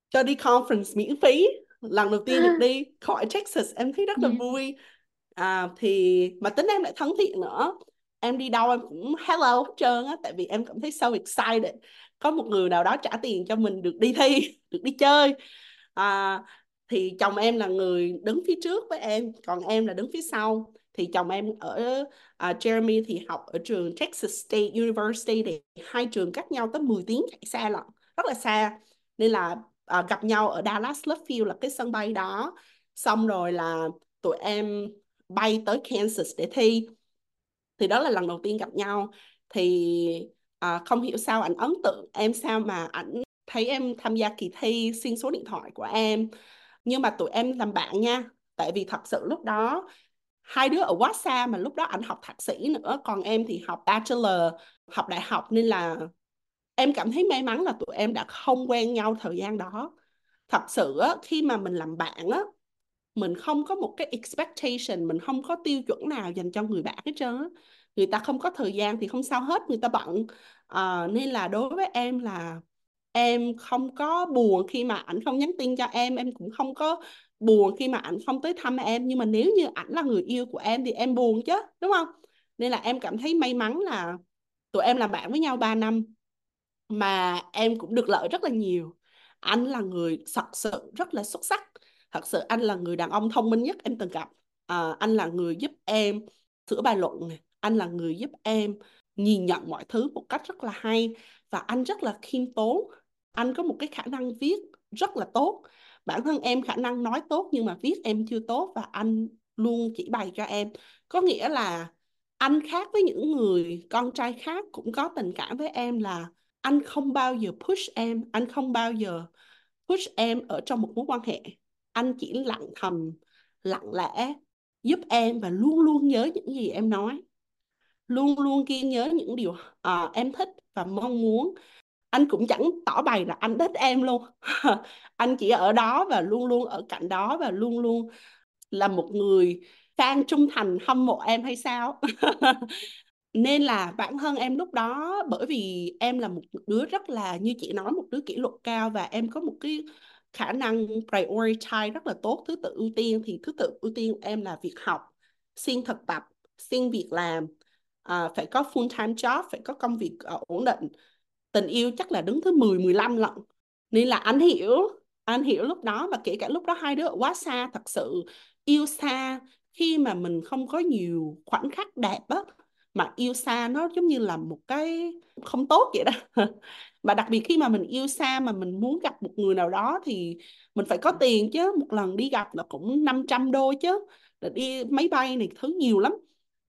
cho đi conference miễn phí. Lần đầu tiên được [laughs] đi khỏi Texas em thấy rất là vui. À, thì mà tính em lại thân thiện nữa. Em đi đâu em cũng hello hết trơn á tại vì em cảm thấy so excited. Có một người nào đó trả tiền cho mình được đi thi [laughs] được đi chơi à, thì chồng em là người đứng phía trước với em còn em là đứng phía sau. Thì chồng em ở uh, Jeremy thì học ở trường Texas State University thì hai trường cách nhau tới 10 tiếng chạy xa lận rất là xa. Nên là uh, gặp nhau ở Dallas Love Field là cái sân bay đó. Xong rồi là tụi em bay tới Kansas để thi. Thì đó là lần đầu tiên gặp nhau. Thì uh, không hiểu sao ảnh ấn tượng em sao mà ảnh thấy em tham gia kỳ thi xin số điện thoại của em. Nhưng mà tụi em làm bạn nha tại vì thật sự lúc đó hai đứa ở quá xa mà lúc đó anh học thạc sĩ nữa còn em thì học bachelor học đại học nên là em cảm thấy may mắn là tụi em đã không quen nhau thời gian đó. Thật sự á, khi mà mình làm bạn á mình không có một cái expectation mình không có tiêu chuẩn nào dành cho người bạn hết trơn á. Người ta không có thời gian thì không sao hết người ta bận. À, nên là đối với em là em không có buồn khi mà ảnh không nhắn tin cho em em cũng không có buồn khi mà ảnh không tới thăm em. Nhưng mà nếu như ảnh là người yêu của em thì em buồn chứ đúng không? Nên là em cảm thấy may mắn là tụi em làm bạn với nhau 3 năm mà em cũng được lợi rất là nhiều. Anh là người thật sự rất là xuất sắc. Thật sự anh là người đàn ông thông minh nhất em từng gặp. À, anh là người giúp em sửa bài luận này anh là người giúp em nhìn nhận mọi thứ một cách rất là hay và anh rất là khiêm tốn anh có một cái khả năng viết rất là tốt. Bản thân em khả năng nói tốt nhưng mà viết em chưa tốt và anh luôn chỉ bày cho em. Có nghĩa là anh khác với những người con trai khác cũng có tình cảm với em là anh không bao giờ push em anh không bao giờ push em ở trong một mối quan hệ. Anh chỉ lặng thầm lặng lẽ giúp em và luôn luôn nhớ những gì em nói. Luôn luôn ghi nhớ những điều uh, em thích và mong muốn anh cũng chẳng tỏ bày là anh thích em luôn. [laughs] Anh chỉ ở đó và luôn luôn ở cạnh đó và luôn luôn là một người fan trung thành hâm mộ em hay sao? [laughs] Nên là bản thân em lúc đó bởi vì em là một đứa rất là như chị nói một đứa kỷ luật cao và em có một cái khả năng prioritize rất là tốt. Thứ tự ưu tiên thì thứ tự ưu tiên của em là việc học xin thực tập xin việc làm. À, phải có full time job phải có công việc uh, ổn định tình yêu chắc là đứng thứ 10 15 lận. Nên là anh hiểu anh hiểu lúc đó và kể cả lúc đó hai đứa ở quá xa, thật sự yêu xa, khi mà mình không có nhiều khoảnh khắc đẹp á, mà yêu xa nó giống như là một cái không tốt vậy đó. [laughs] Và đặc biệt khi mà mình yêu xa mà mình muốn gặp một người nào đó thì mình phải có tiền chứ. Một lần đi gặp là cũng 500 đô chứ, là đi máy bay này thứ nhiều lắm.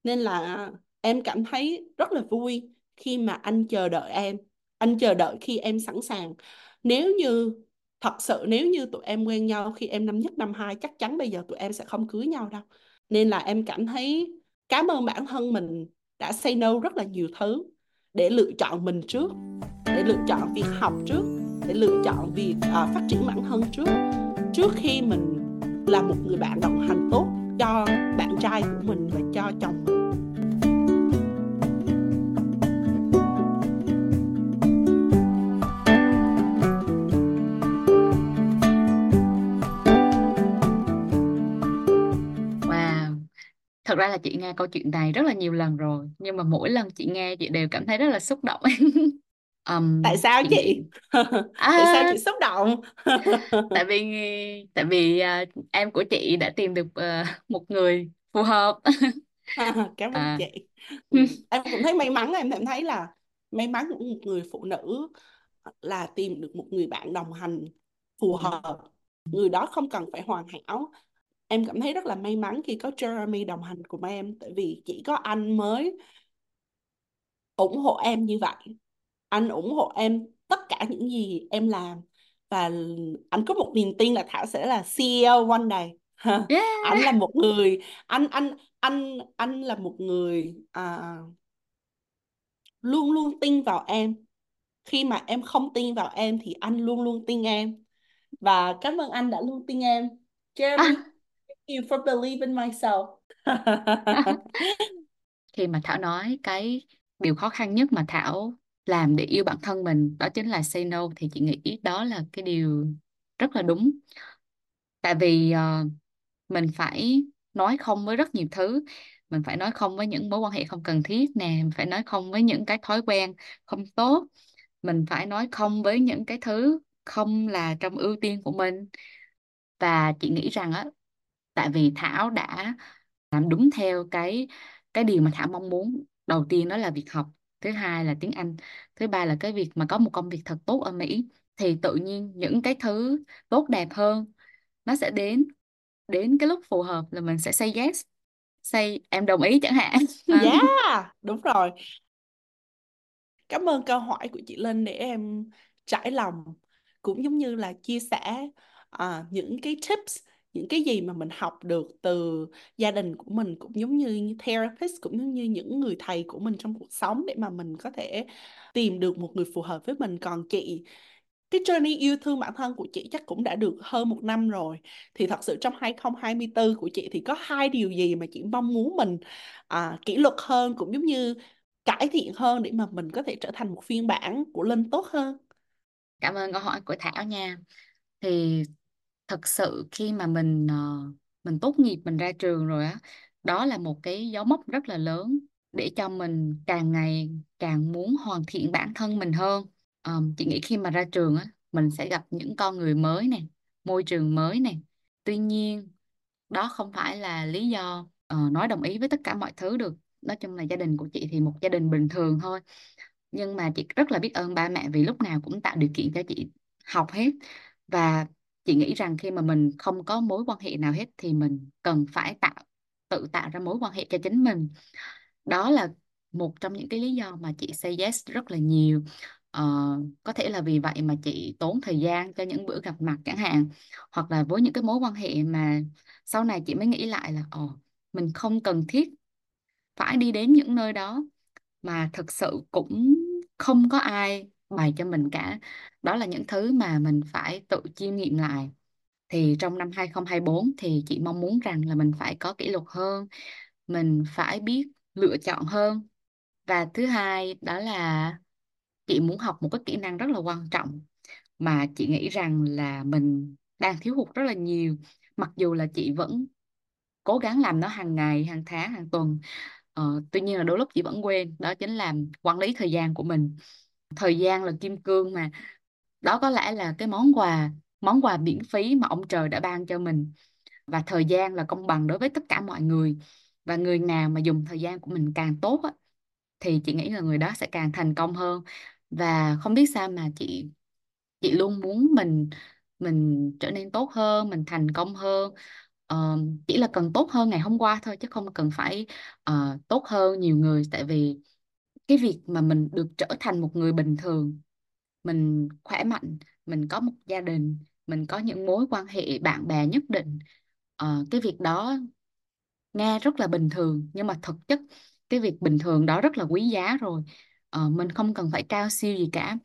Nên là em cảm thấy rất là vui khi mà anh chờ đợi em anh chờ đợi khi em sẵn sàng. Nếu như thật sự nếu như tụi em quen nhau khi em năm nhất năm hai chắc chắn bây giờ tụi em sẽ không cưới nhau đâu. Nên là em cảm thấy cảm ơn bản thân mình đã say no rất là nhiều thứ để lựa chọn mình trước để lựa chọn việc học trước để lựa chọn việc uh, phát triển bản thân trước. Trước khi mình là một người bạn đồng hành tốt cho bạn trai của mình và cho chồng mình. Thật ra là chị nghe câu chuyện này rất là nhiều lần rồi nhưng mà mỗi lần chị nghe chị đều cảm thấy rất là xúc động. [laughs] um, tại sao chị chị nghĩ [laughs] tại sao à, chị xúc động [laughs] tại vì tại vì uh, em của chị đã tìm được uh, một người phù hợp. cảm ơn à. chị ừ. em cũng thấy may mắn em em thấy là may mắn của một người phụ nữ là tìm được một người bạn đồng hành phù hợp người đó không cần phải hoàn hảo em cảm thấy rất là may mắn khi có Jeremy đồng hành cùng em tại vì chỉ có anh mới ủng hộ em như vậy. Anh ủng hộ em tất cả những gì em làm. Và anh có một niềm tin là Thảo sẽ là CEO one day. Anh là một người anh anh anh anh là một người à, luôn luôn tin vào em. Khi mà em không tin vào em thì anh luôn luôn tin em. Và cảm ơn anh đã luôn tin em. Jeremy. À you for believing myself [laughs] Khi mà Thảo nói cái điều khó khăn nhất mà Thảo làm để yêu bản thân mình đó chính là say no thì chị nghĩ đó là cái điều rất là đúng. Tại vì uh, mình phải nói không với rất nhiều thứ. Mình phải nói không với những mối quan hệ không cần thiết nè, mình phải nói không với những cái thói quen không tốt. Mình phải nói không với những cái thứ không là trong ưu tiên của mình. Và chị nghĩ rằng á, tại vì Thảo đã làm đúng theo cái cái điều mà Thảo mong muốn. Đầu tiên đó là việc học thứ hai là tiếng Anh thứ ba là cái việc mà có một công việc thật tốt ở Mỹ. Thì tự nhiên những cái thứ tốt đẹp hơn nó sẽ đến đến cái lúc phù hợp là mình sẽ say yes say em đồng ý chẳng hạn. [laughs] Yeah [laughs] đúng rồi. Cảm ơn câu hỏi của chị Linh để em trải lòng cũng giống như là chia sẻ à, những cái tips những cái gì mà mình học được từ gia đình của mình cũng giống như therapist cũng giống như những người thầy của mình trong cuộc sống để mà mình có thể tìm được một người phù hợp với mình. Còn chị cái journey yêu thương bản thân của chị chắc cũng đã được hơn một năm rồi. Thì thật sự trong 2024 của chị thì có hai điều gì mà chị mong muốn mình à, kỷ luật hơn cũng giống như cải thiện hơn để mà mình có thể trở thành một phiên bản của Linh tốt hơn? Cảm ơn câu hỏi của Thảo nha. Thì thật sự khi mà mình ờ, mình tốt nghiệp mình ra trường rồi á đó là một cái dấu mốc rất là lớn để cho mình càng ngày càng muốn hoàn thiện bản thân mình hơn. Ờ, chị nghĩ khi mà ra trường á mình sẽ gặp những con người mới này môi trường mới này tuy nhiên đó không phải là lý do ờ, nói đồng ý với tất cả mọi thứ được. Nói chung là gia đình của chị thì một gia đình bình thường thôi. Nhưng mà chị rất là biết ơn ba mẹ vì lúc nào cũng tạo điều kiện cho chị học hết. Và chị nghĩ rằng khi mà mình không có mối quan hệ nào hết thì mình cần phải tạo tự tạo ra mối quan hệ cho chính mình. Đó là một trong những cái lý do mà chị say yes rất là nhiều. Ờ, có thể là vì vậy mà chị tốn thời gian cho những bữa gặp mặt chẳng hạn hoặc là với những cái mối quan hệ mà sau này chị mới nghĩ lại là ồ mình không cần thiết phải đi đến những nơi đó. Mà thực sự cũng không có ai bày cho mình cả. Đó là những thứ mà mình phải tự chiêm nghiệm lại. Thì trong năm 2024 thì chị mong muốn rằng là mình phải có kỷ luật hơn mình phải biết lựa chọn hơn. Và thứ hai đó là chị muốn học một cái kỹ năng rất là quan trọng mà chị nghĩ rằng là mình đang thiếu hụt rất là nhiều. Mặc dù là chị vẫn cố gắng làm nó hàng ngày hàng tháng hàng tuần ờ, tuy nhiên là đôi lúc chị vẫn quên đó chính là quản lý thời gian của mình thời gian là kim cương mà. Đó có lẽ là cái món quà món quà miễn phí mà ông trời đã ban cho mình. Và thời gian là công bằng đối với tất cả mọi người. Và người nào mà dùng thời gian của mình càng tốt á, thì chị nghĩ là người đó sẽ càng thành công hơn. Và không biết sao mà chị chị luôn muốn mình mình trở nên tốt hơn mình thành công hơn. Uh, chỉ là cần tốt hơn ngày hôm qua thôi chứ không cần phải uh, tốt hơn nhiều người. Tại vì cái việc mà mình được trở thành một người bình thường mình khỏe mạnh mình có một gia đình mình có những mối quan hệ bạn bè nhất định Ờ, cái việc đó nghe rất là bình thường. Nhưng mà thực chất cái việc bình thường đó rất là quý giá rồi. Ờ, mình không cần phải cao siêu gì cả.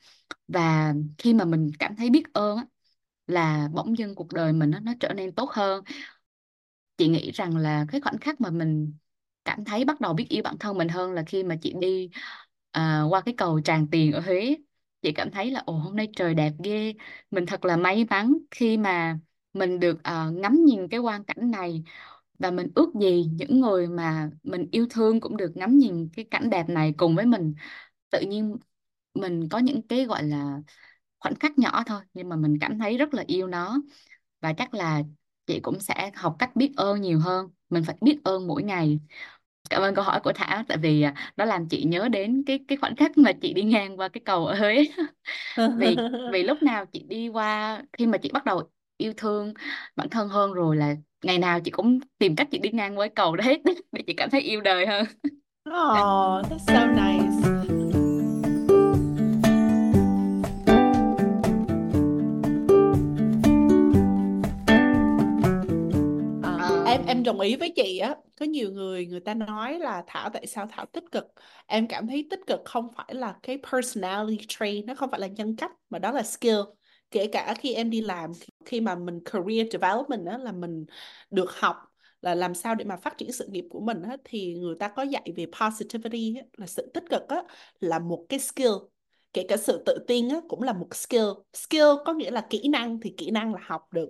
Và khi mà mình cảm thấy biết ơn á, là bỗng dưng cuộc đời mình nó, nó trở nên tốt hơn. Chị nghĩ rằng là cái khoảnh khắc mà mình cảm thấy bắt đầu biết yêu bản thân mình hơn là khi mà chị đi à, qua cái cầu Tràng Tiền ở Huế. Chị cảm thấy là ồ hôm nay trời đẹp ghê. Mình thật là may mắn khi mà mình được uh, ngắm nhìn cái quang cảnh này và mình ước gì những người mà mình yêu thương cũng được ngắm nhìn cái cảnh đẹp này cùng với mình. Tự nhiên mình có những cái gọi là khoảnh khắc nhỏ thôi nhưng mà mình cảm thấy rất là yêu nó. Và chắc là chị cũng sẽ học cách biết ơn nhiều hơn. Mình phải biết ơn mỗi ngày cảm ơn câu hỏi của Thảo tại vì à, nó làm chị nhớ đến cái cái khoảnh khắc mà chị đi ngang qua cái cầu ở Huế. [laughs] Vì vì lúc nào chị đi qua khi mà chị bắt đầu yêu thương bản thân hơn rồi là ngày nào chị cũng tìm cách chị đi ngang qua cái cầu đó hết [laughs] để chị cảm thấy yêu đời hơn. Oh, that's so nice. Ờ, em em đồng ý với chị á có nhiều người người ta nói là Thảo tại sao Thảo tích cực? Em cảm thấy tích cực không phải là cái personality trait nó không phải là nhân cách mà đó là skill. Kể cả khi em đi làm khi mà mình career development đó là mình được học là làm sao để mà phát triển sự nghiệp của mình á thì người ta có dạy về positivity á, là sự tích cực á là một cái skill. Kể cả sự tự tin á cũng là một skill. Skill có nghĩa là kỹ năng thì kỹ năng là học được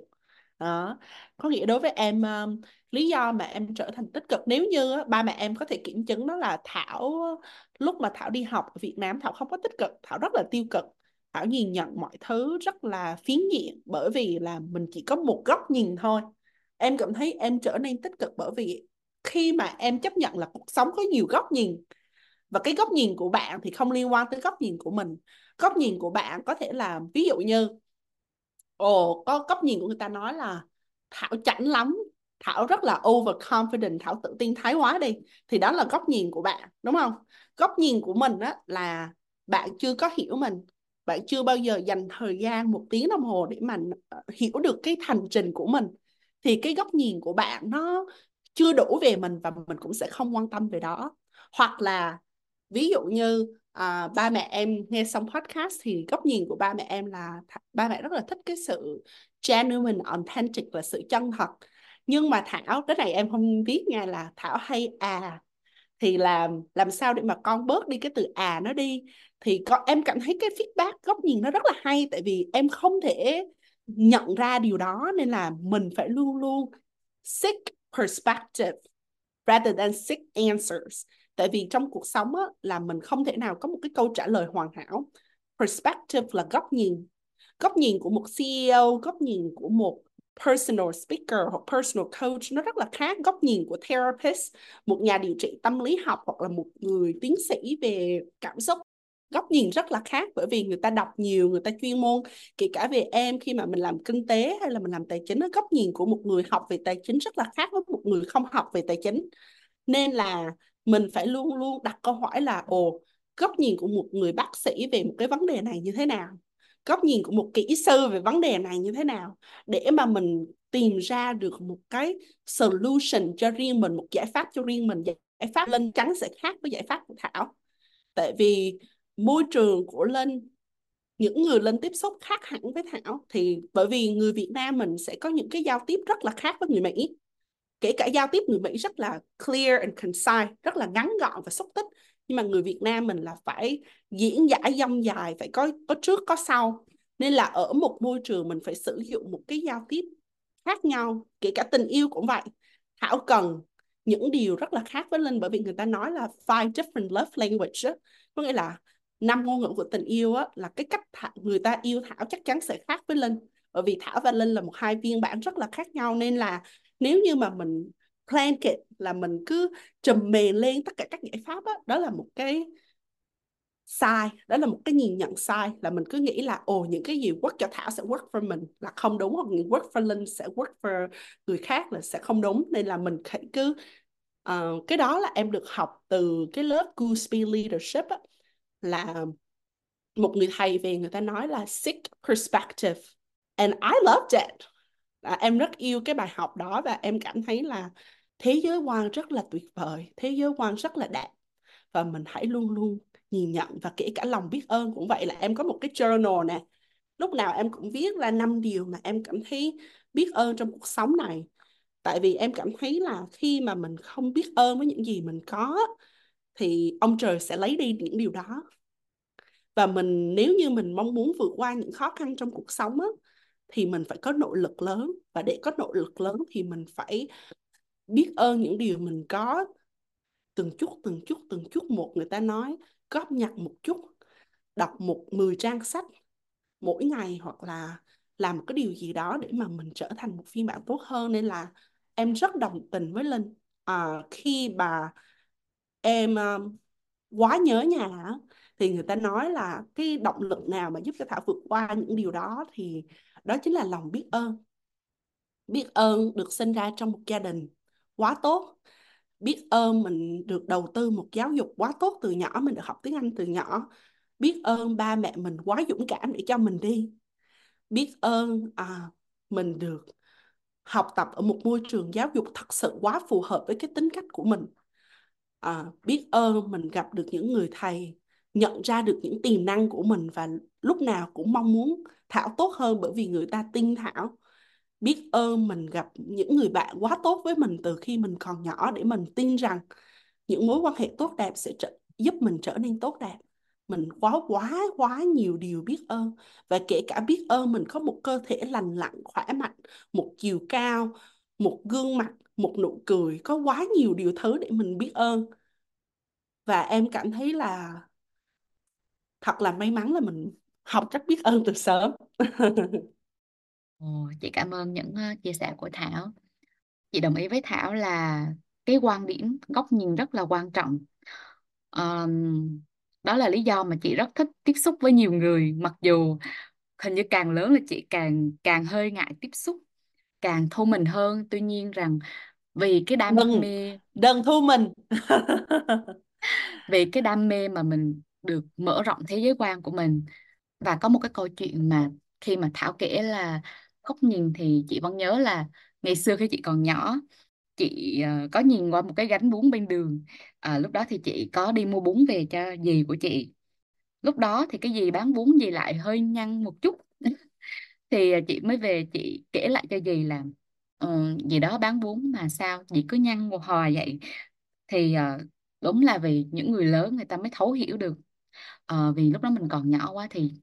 đó. Có nghĩa đối với em um, lý do mà em trở thành tích cực nếu như á, ba mẹ em có thể kiểm chứng đó là Thảo lúc mà Thảo đi học ở Việt Nam Thảo không có tích cực Thảo rất là tiêu cực. Thảo nhìn nhận mọi thứ rất là phiến diện bởi vì là mình chỉ có một góc nhìn thôi. Em cảm thấy em trở nên tích cực bởi vì khi mà em chấp nhận là cuộc sống có nhiều góc nhìn và cái góc nhìn của bạn thì không liên quan tới góc nhìn của mình. Góc nhìn của bạn có thể là ví dụ như ồ, có góc nhìn của người ta nói là Thảo chảnh lắm, Thảo rất là overconfident, Thảo tự tin thái quá đi. Thì đó là góc nhìn của bạn, đúng không? Góc nhìn của mình á, là bạn chưa có hiểu mình. Bạn chưa bao giờ dành thời gian một tiếng đồng hồ để mà ờ, hiểu được cái hành trình của mình. Thì cái góc nhìn của bạn nó chưa đủ về mình và mình cũng sẽ không quan tâm về đó. Hoặc là, ví dụ như à, ba mẹ em nghe xong podcast thì góc nhìn của ba mẹ em là ba mẹ rất là thích cái sự genuine authentic là sự chân thật. Nhưng mà Thảo cái này em không biết nha là Thảo hay à? Thì làm làm sao để mà con bớt đi cái từ à nó đi? Thì con em cảm thấy cái feedback góc nhìn nó rất là hay tại vì em không thể nhận ra điều đó nên là mình phải luôn luôn seek perspective rather than seek answers tại vì trong cuộc sống á, là mình không thể nào có một cái câu trả lời hoàn hảo. Perspective là góc nhìn. Góc nhìn của một CEO góc nhìn của một personal speaker hoặc personal coach nó rất là khác góc nhìn của therapist một nhà điều trị tâm lý học hoặc là một người tiến sĩ về cảm xúc. Góc nhìn rất là khác bởi vì người ta đọc nhiều người ta chuyên môn kể cả về em khi mà mình làm kinh tế hay là mình làm tài chính góc nhìn của một người học về tài chính rất là khác với một người không học về tài chính. Nên là mình phải luôn luôn đặt câu hỏi là, ồ, góc nhìn của một người bác sĩ về một cái vấn đề này như thế nào? Góc nhìn của một kỹ sư về vấn đề này như thế nào? Để mà mình tìm ra được một cái solution cho riêng mình, một giải pháp cho riêng mình, giải pháp Linh Trắng sẽ khác với giải pháp của Thảo. Tại vì môi trường của Linh những người Linh tiếp xúc khác hẳn với Thảo thì bởi vì người Việt Nam mình sẽ có những cái giao tiếp rất là khác với người Mỹ kể cả giao tiếp người Mỹ rất là clear and concise rất là ngắn gọn và xúc tích. Nhưng mà người Việt Nam mình là phải diễn giải dông dài phải có có trước có sau. Nên là ở một môi trường mình phải sử dụng một cái giao tiếp khác nhau kể cả tình yêu cũng vậy. Thảo cần những điều rất là khác với Linh bởi vì người ta nói là five different love language đó. có nghĩa là năm ngôn ngữ của tình yêu á, là cái cách người ta yêu Thảo chắc chắn sẽ khác với Linh bởi vì Thảo và Linh là một hai phiên bản rất là khác nhau nên là nếu như mà mình plan kịch là mình cứ trùm mền lên tất cả các giải pháp đó, đó là một cái sai đó là một cái nhìn nhận sai là mình cứ nghĩ là ồ những cái gì work cho Thảo sẽ work for mình. Là không đúng hoặc những work for Linh sẽ work for người khác là sẽ không đúng. Nên là mình phải cứ uh, cái đó là em được học từ cái lớp Gooseby Leadership á, là một người thầy về người ta nói là seek perspective and I loved it. À, em rất yêu cái bài học đó và em cảm thấy là thế giới quan rất là tuyệt vời thế giới quan rất là đẹp. Và mình hãy luôn luôn nhìn nhận và kể cả lòng biết ơn cũng vậy là em có một cái journal nè. Lúc nào em cũng viết ra năm điều mà em cảm thấy biết ơn trong cuộc sống này. Tại vì em cảm thấy là khi mà mình không biết ơn với những gì mình có thì ông trời sẽ lấy đi những điều đó. Và mình nếu như mình mong muốn vượt qua những khó khăn trong cuộc sống á, thì mình phải có nội lực lớn. Và để có nội lực lớn thì mình phải biết ơn những điều mình có. Từng chút từng chút từng chút một người ta nói góp nhặt một chút đọc một 10 trang sách mỗi ngày hoặc là làm một cái điều gì đó để mà mình trở thành một phiên bản tốt hơn. Nên là em rất đồng tình với Linh. À, khi bà em uh, quá nhớ nhà thì người ta nói là cái động lực nào mà giúp cho Thảo vượt qua những điều đó thì đó chính là lòng biết ơn. Biết ơn được sinh ra trong một gia đình quá tốt. Biết ơn mình được đầu tư một giáo dục quá tốt từ nhỏ mình được học tiếng Anh từ nhỏ. Biết ơn ba mẹ mình quá dũng cảm để cho mình đi. Biết ơn à, mình được học tập ở một môi trường giáo dục thật sự quá phù hợp với cái tính cách của mình. À, biết ơn mình gặp được những người thầy nhận ra được những tiềm năng của mình và lúc nào cũng mong muốn Thảo tốt hơn bởi vì người ta tin Thảo biết ơn mình gặp những người bạn quá tốt với mình từ khi mình còn nhỏ để mình tin rằng những mối quan hệ tốt đẹp sẽ trở, giúp mình trở nên tốt đẹp. Mình quá quá quá nhiều điều biết ơn và kể cả biết ơn mình có một cơ thể lành lặn khỏe mạnh một chiều cao một gương mặt một nụ cười có quá nhiều điều thứ để mình biết ơn. Và em cảm thấy là thật là may mắn là mình học cách biết ơn từ sớm Ồ, chị cảm ơn những uh, chia sẻ của Thảo. Chị đồng ý với Thảo là cái quan điểm, góc nhìn rất là quan trọng. Um, đó là lý do mà chị rất thích tiếp xúc với nhiều người, mặc dù hình như càng lớn là chị càng càng hơi ngại tiếp xúc, càng thu mình hơn. Tuy nhiên rằng vì cái đam đừng mê, đừng thu mình [laughs] vì cái đam mê mà mình được mở rộng thế giới quan của mình. Và có một cái câu chuyện mà khi mà Thảo kể là góc nhìn thì chị vẫn nhớ là ngày xưa khi chị còn nhỏ chị uh, có nhìn qua một cái gánh bún bên đường. À, lúc đó thì chị có đi mua bún về cho dì của chị. Lúc đó thì cái dì bán bún dì lại hơi nhăn một chút. [laughs] Thì ờ, chị mới về chị kể lại cho dì là uh, dì đó bán bún mà sao dì cứ nhăn một hồi vậy? Thì uh, đúng là vì những người lớn người ta mới thấu hiểu được à, vì lúc đó mình còn nhỏ quá thì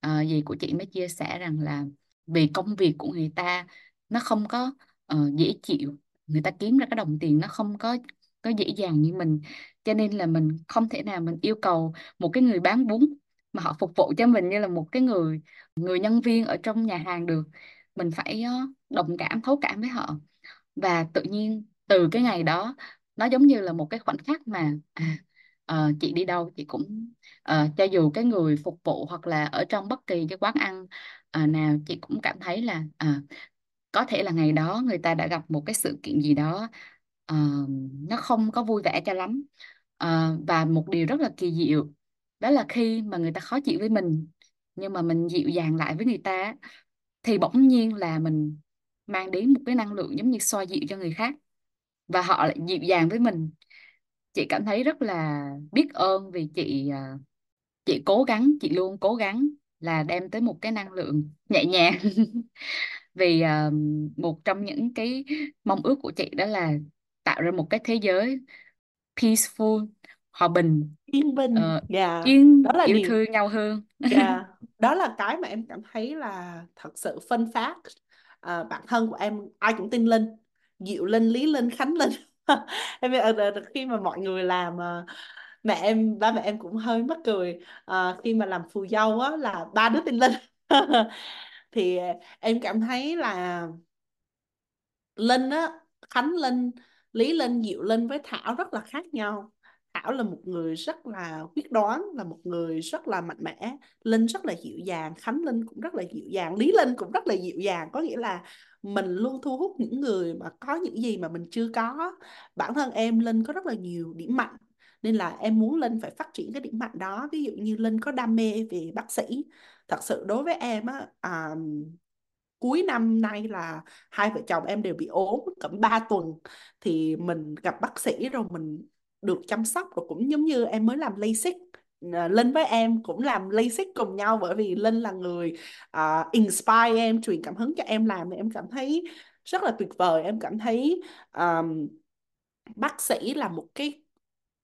à, dì của chị mới chia sẻ rằng là vì công việc của người ta nó không có uh, dễ chịu người ta kiếm ra cái đồng tiền nó không có có dễ dàng như mình. Cho nên là mình không thể nào mình yêu cầu một cái người bán bún mà họ phục vụ cho mình như là một cái người người nhân viên ở trong nhà hàng được. Mình phải uh, đồng cảm thấu cảm với họ. Và tự nhiên từ cái ngày đó nó giống như là một cái khoảnh khắc mà à, uh, chị đi đâu chị cũng uh, cho dù cái người phục vụ hoặc là ở trong bất kỳ cái quán ăn uh, nào chị cũng cảm thấy là uh, có thể là ngày đó người ta đã gặp một cái sự kiện gì đó uh, nó không có vui vẻ cho lắm. Uh, và một điều rất là kỳ diệu đó là khi mà người ta khó chịu với mình nhưng mà mình dịu dàng lại với người ta thì bỗng nhiên là mình mang đến một cái năng lượng giống như xoa dịu cho người khác và họ lại dịu dàng với mình chị cảm thấy rất là biết ơn vì chị à, chị cố gắng chị luôn cố gắng là đem tới một cái năng lượng nhẹ nhàng. [laughs] Vì à, một trong những cái mong ước của chị đó là tạo ra một cái thế giới peaceful hòa bình yên bình ờ, dạ. yên đó là yêu điều thương nhau hơn. dạ. [laughs] Đó là cái mà em cảm thấy là thật sự phân phát à, bản thân của em ai cũng tin Linh Diệu Linh Lý Linh Khánh Linh [laughs] em ờ, khi mà mọi người làm ờ, mẹ em ba mẹ em cũng hơi mắc cười. À, khi mà làm phù dâu á là ba đứa tin Linh [laughs] thì em cảm thấy là Linh á Khánh Linh Lý Linh Diệu Linh với Thảo rất là khác nhau. Thảo là một người rất là quyết đoán là một người rất là mạnh mẽ Linh rất là dịu dàng Khánh Linh cũng rất là dịu dàng Lý Linh cũng rất là dịu dàng. Có nghĩa là mình luôn thu hút những người mà có những gì mà mình chưa có. Bản thân em Linh có rất là nhiều điểm mạnh nên là em muốn Linh phải phát triển cái điểm mạnh đó. Ví dụ như Linh có đam mê về bác sĩ. Thật sự đối với em á à, cuối năm nay là hai vợ chồng em đều bị ốm cỡ 3 tuần thì mình gặp bác sĩ rồi mình được chăm sóc rồi cũng giống như em mới làm LASIK. Ờ, Linh với em cũng làm LASIK cùng nhau bởi vì Linh là người uh, inspire em truyền cảm hứng cho em làm thì em cảm thấy rất là tuyệt vời. Em cảm thấy um, bác sĩ là một cái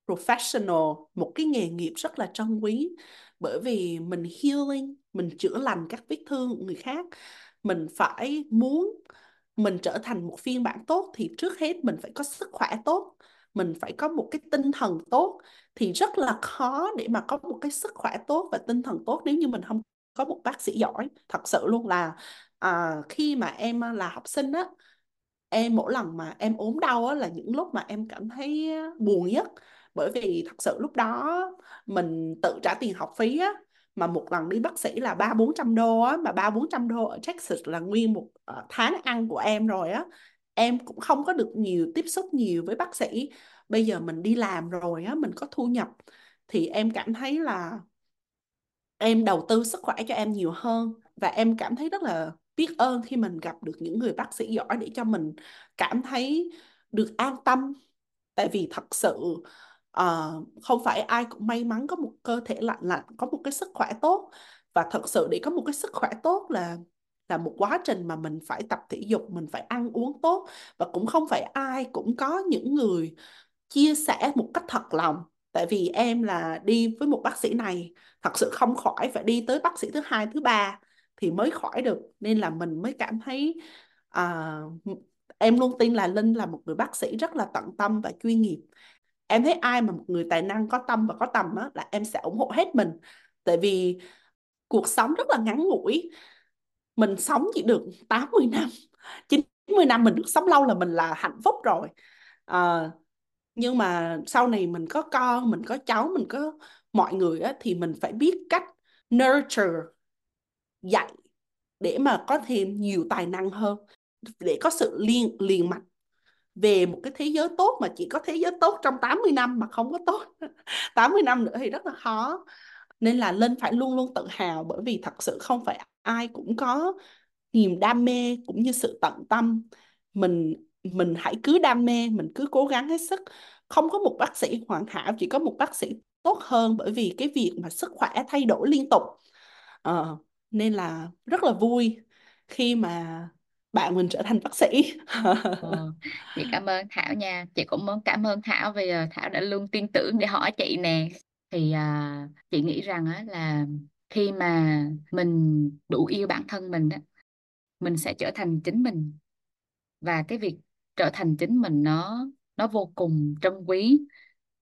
professional một cái nghề nghiệp rất là trân quý bởi vì mình healing mình chữa lành các vết thương của người khác. Mình phải muốn mình trở thành một phiên bản tốt thì trước hết mình phải có sức khỏe tốt mình phải có một cái tinh thần tốt thì rất là khó để mà có một cái sức khỏe tốt và tinh thần tốt nếu như mình không có một bác sĩ giỏi. Thật sự luôn là à, khi mà em à, là học sinh á em mỗi lần mà em ốm đau á là những lúc mà em cảm thấy buồn nhất. Bởi vì thật sự lúc đó mình tự trả tiền học phí á mà một lần đi bác sĩ là ba bốn trăm đô á mà ba bốn trăm đô ở Texas là nguyên một ờ, tháng ăn của em rồi á em cũng không có được nhiều tiếp xúc nhiều với bác sĩ. Bây giờ mình đi làm rồi á mình có thu nhập thì em cảm thấy là em đầu tư sức khỏe cho em nhiều hơn. Và em cảm thấy rất là biết ơn khi mình gặp được những người bác sĩ giỏi để cho mình cảm thấy được an tâm. Tại vì thật sự uh, không phải ai cũng may mắn có một cơ thể lạnh lặn có một cái sức khỏe tốt. Và thật sự để có một cái sức khỏe tốt là là một quá trình mà mình phải tập thể dục mình phải ăn uống tốt. Và cũng không phải ai cũng có những người chia sẻ một cách thật lòng. Tại vì em là đi với một bác sĩ này thật sự không khỏi phải đi tới bác sĩ thứ hai thứ ba thì mới khỏi được. Nên là mình mới cảm thấy uh, em luôn tin là Linh là một người bác sĩ rất là tận tâm và chuyên nghiệp. Em thấy ai mà một người tài năng có tâm và có tầm á là em sẽ ủng hộ hết mình. Tại vì cuộc sống rất là ngắn ngủi mình sống chỉ được 80 năm. 90 năm mình được sống lâu là mình là hạnh phúc rồi. À, nhưng mà sau này mình có con mình có cháu mình có mọi người á, thì mình phải biết cách nurture dạy để mà có thêm nhiều tài năng hơn để có sự liên liền mạch về một cái thế giới tốt mà chỉ có thế giới tốt trong 80 năm mà không có tốt. [laughs] 80 năm nữa thì rất là khó. Nên là Linh phải luôn luôn tự hào bởi vì thật sự không phải ai cũng có niềm đam mê cũng như sự tận tâm. Mình mình hãy cứ đam mê mình cứ cố gắng hết sức. Không có một bác sĩ hoàn hảo chỉ có một bác sĩ tốt hơn bởi vì cái việc mà sức khỏe thay đổi liên tục. Ờ, nên là rất là vui khi mà bạn mình trở thành bác sĩ. Ờ, chị [laughs] cảm ơn Thảo nha. Chị cũng muốn cảm ơn Thảo vì uh, Thảo đã luôn tin tưởng để hỏi chị nè. Thì uh, chị nghĩ rằng á, là khi mà mình đủ yêu bản thân mình á, mình sẽ trở thành chính mình. Và cái việc trở thành chính mình nó nó vô cùng trân quý.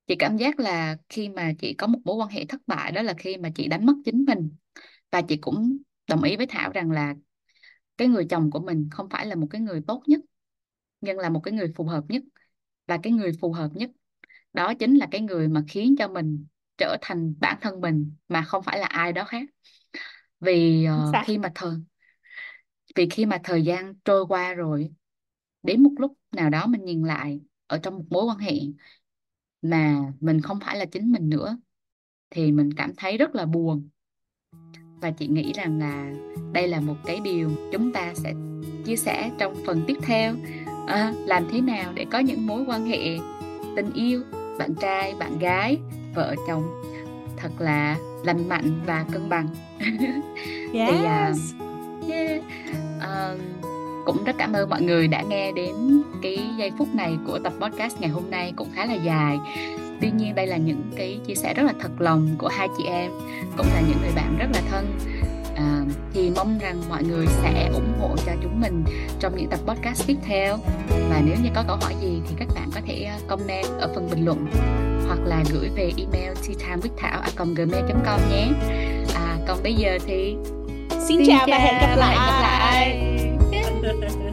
Chị cảm giác là khi mà chị có một mối quan hệ thất bại đó là khi mà chị đánh mất chính mình. Và chị cũng đồng ý với Thảo rằng là cái người chồng của mình không phải là một cái người tốt nhất nhưng là một cái người phù hợp nhất. Và cái người phù hợp nhất đó chính là cái người mà khiến cho mình trở thành bản thân mình mà không phải là ai đó khác. Vì uh, khi mà thời vì khi mà thời gian trôi qua rồi đến một lúc nào đó mình nhìn lại ở trong một mối quan hệ mà mình không phải là chính mình nữa thì mình cảm thấy rất là buồn. Và chị nghĩ rằng là đây là một cái điều chúng ta sẽ chia sẻ trong phần tiếp theo. À, làm thế nào để có những mối quan hệ tình yêu bạn trai bạn gái vợ chồng thật là lành mạnh và cân bằng. [laughs] Yes. thì uh, yeah, uh, cũng rất cảm ơn mọi người đã nghe đến cái giây phút này của tập podcast ngày hôm nay cũng khá là dài. Tuy nhiên đây là những cái chia sẻ rất là thật lòng của hai chị em cũng là những người bạn rất là thân. À, thì mong rằng mọi người sẽ ủng hộ cho chúng mình trong những tập podcast tiếp theo. Và nếu như có câu hỏi gì thì các bạn có thể ờ, comment ở phần bình luận hoặc là gửi về email teatimewiththảo@gmail.com nhé à, còn bây giờ thì xin, xin chào, chào và hẹn gặp lại, hẹn gặp lại. [laughs]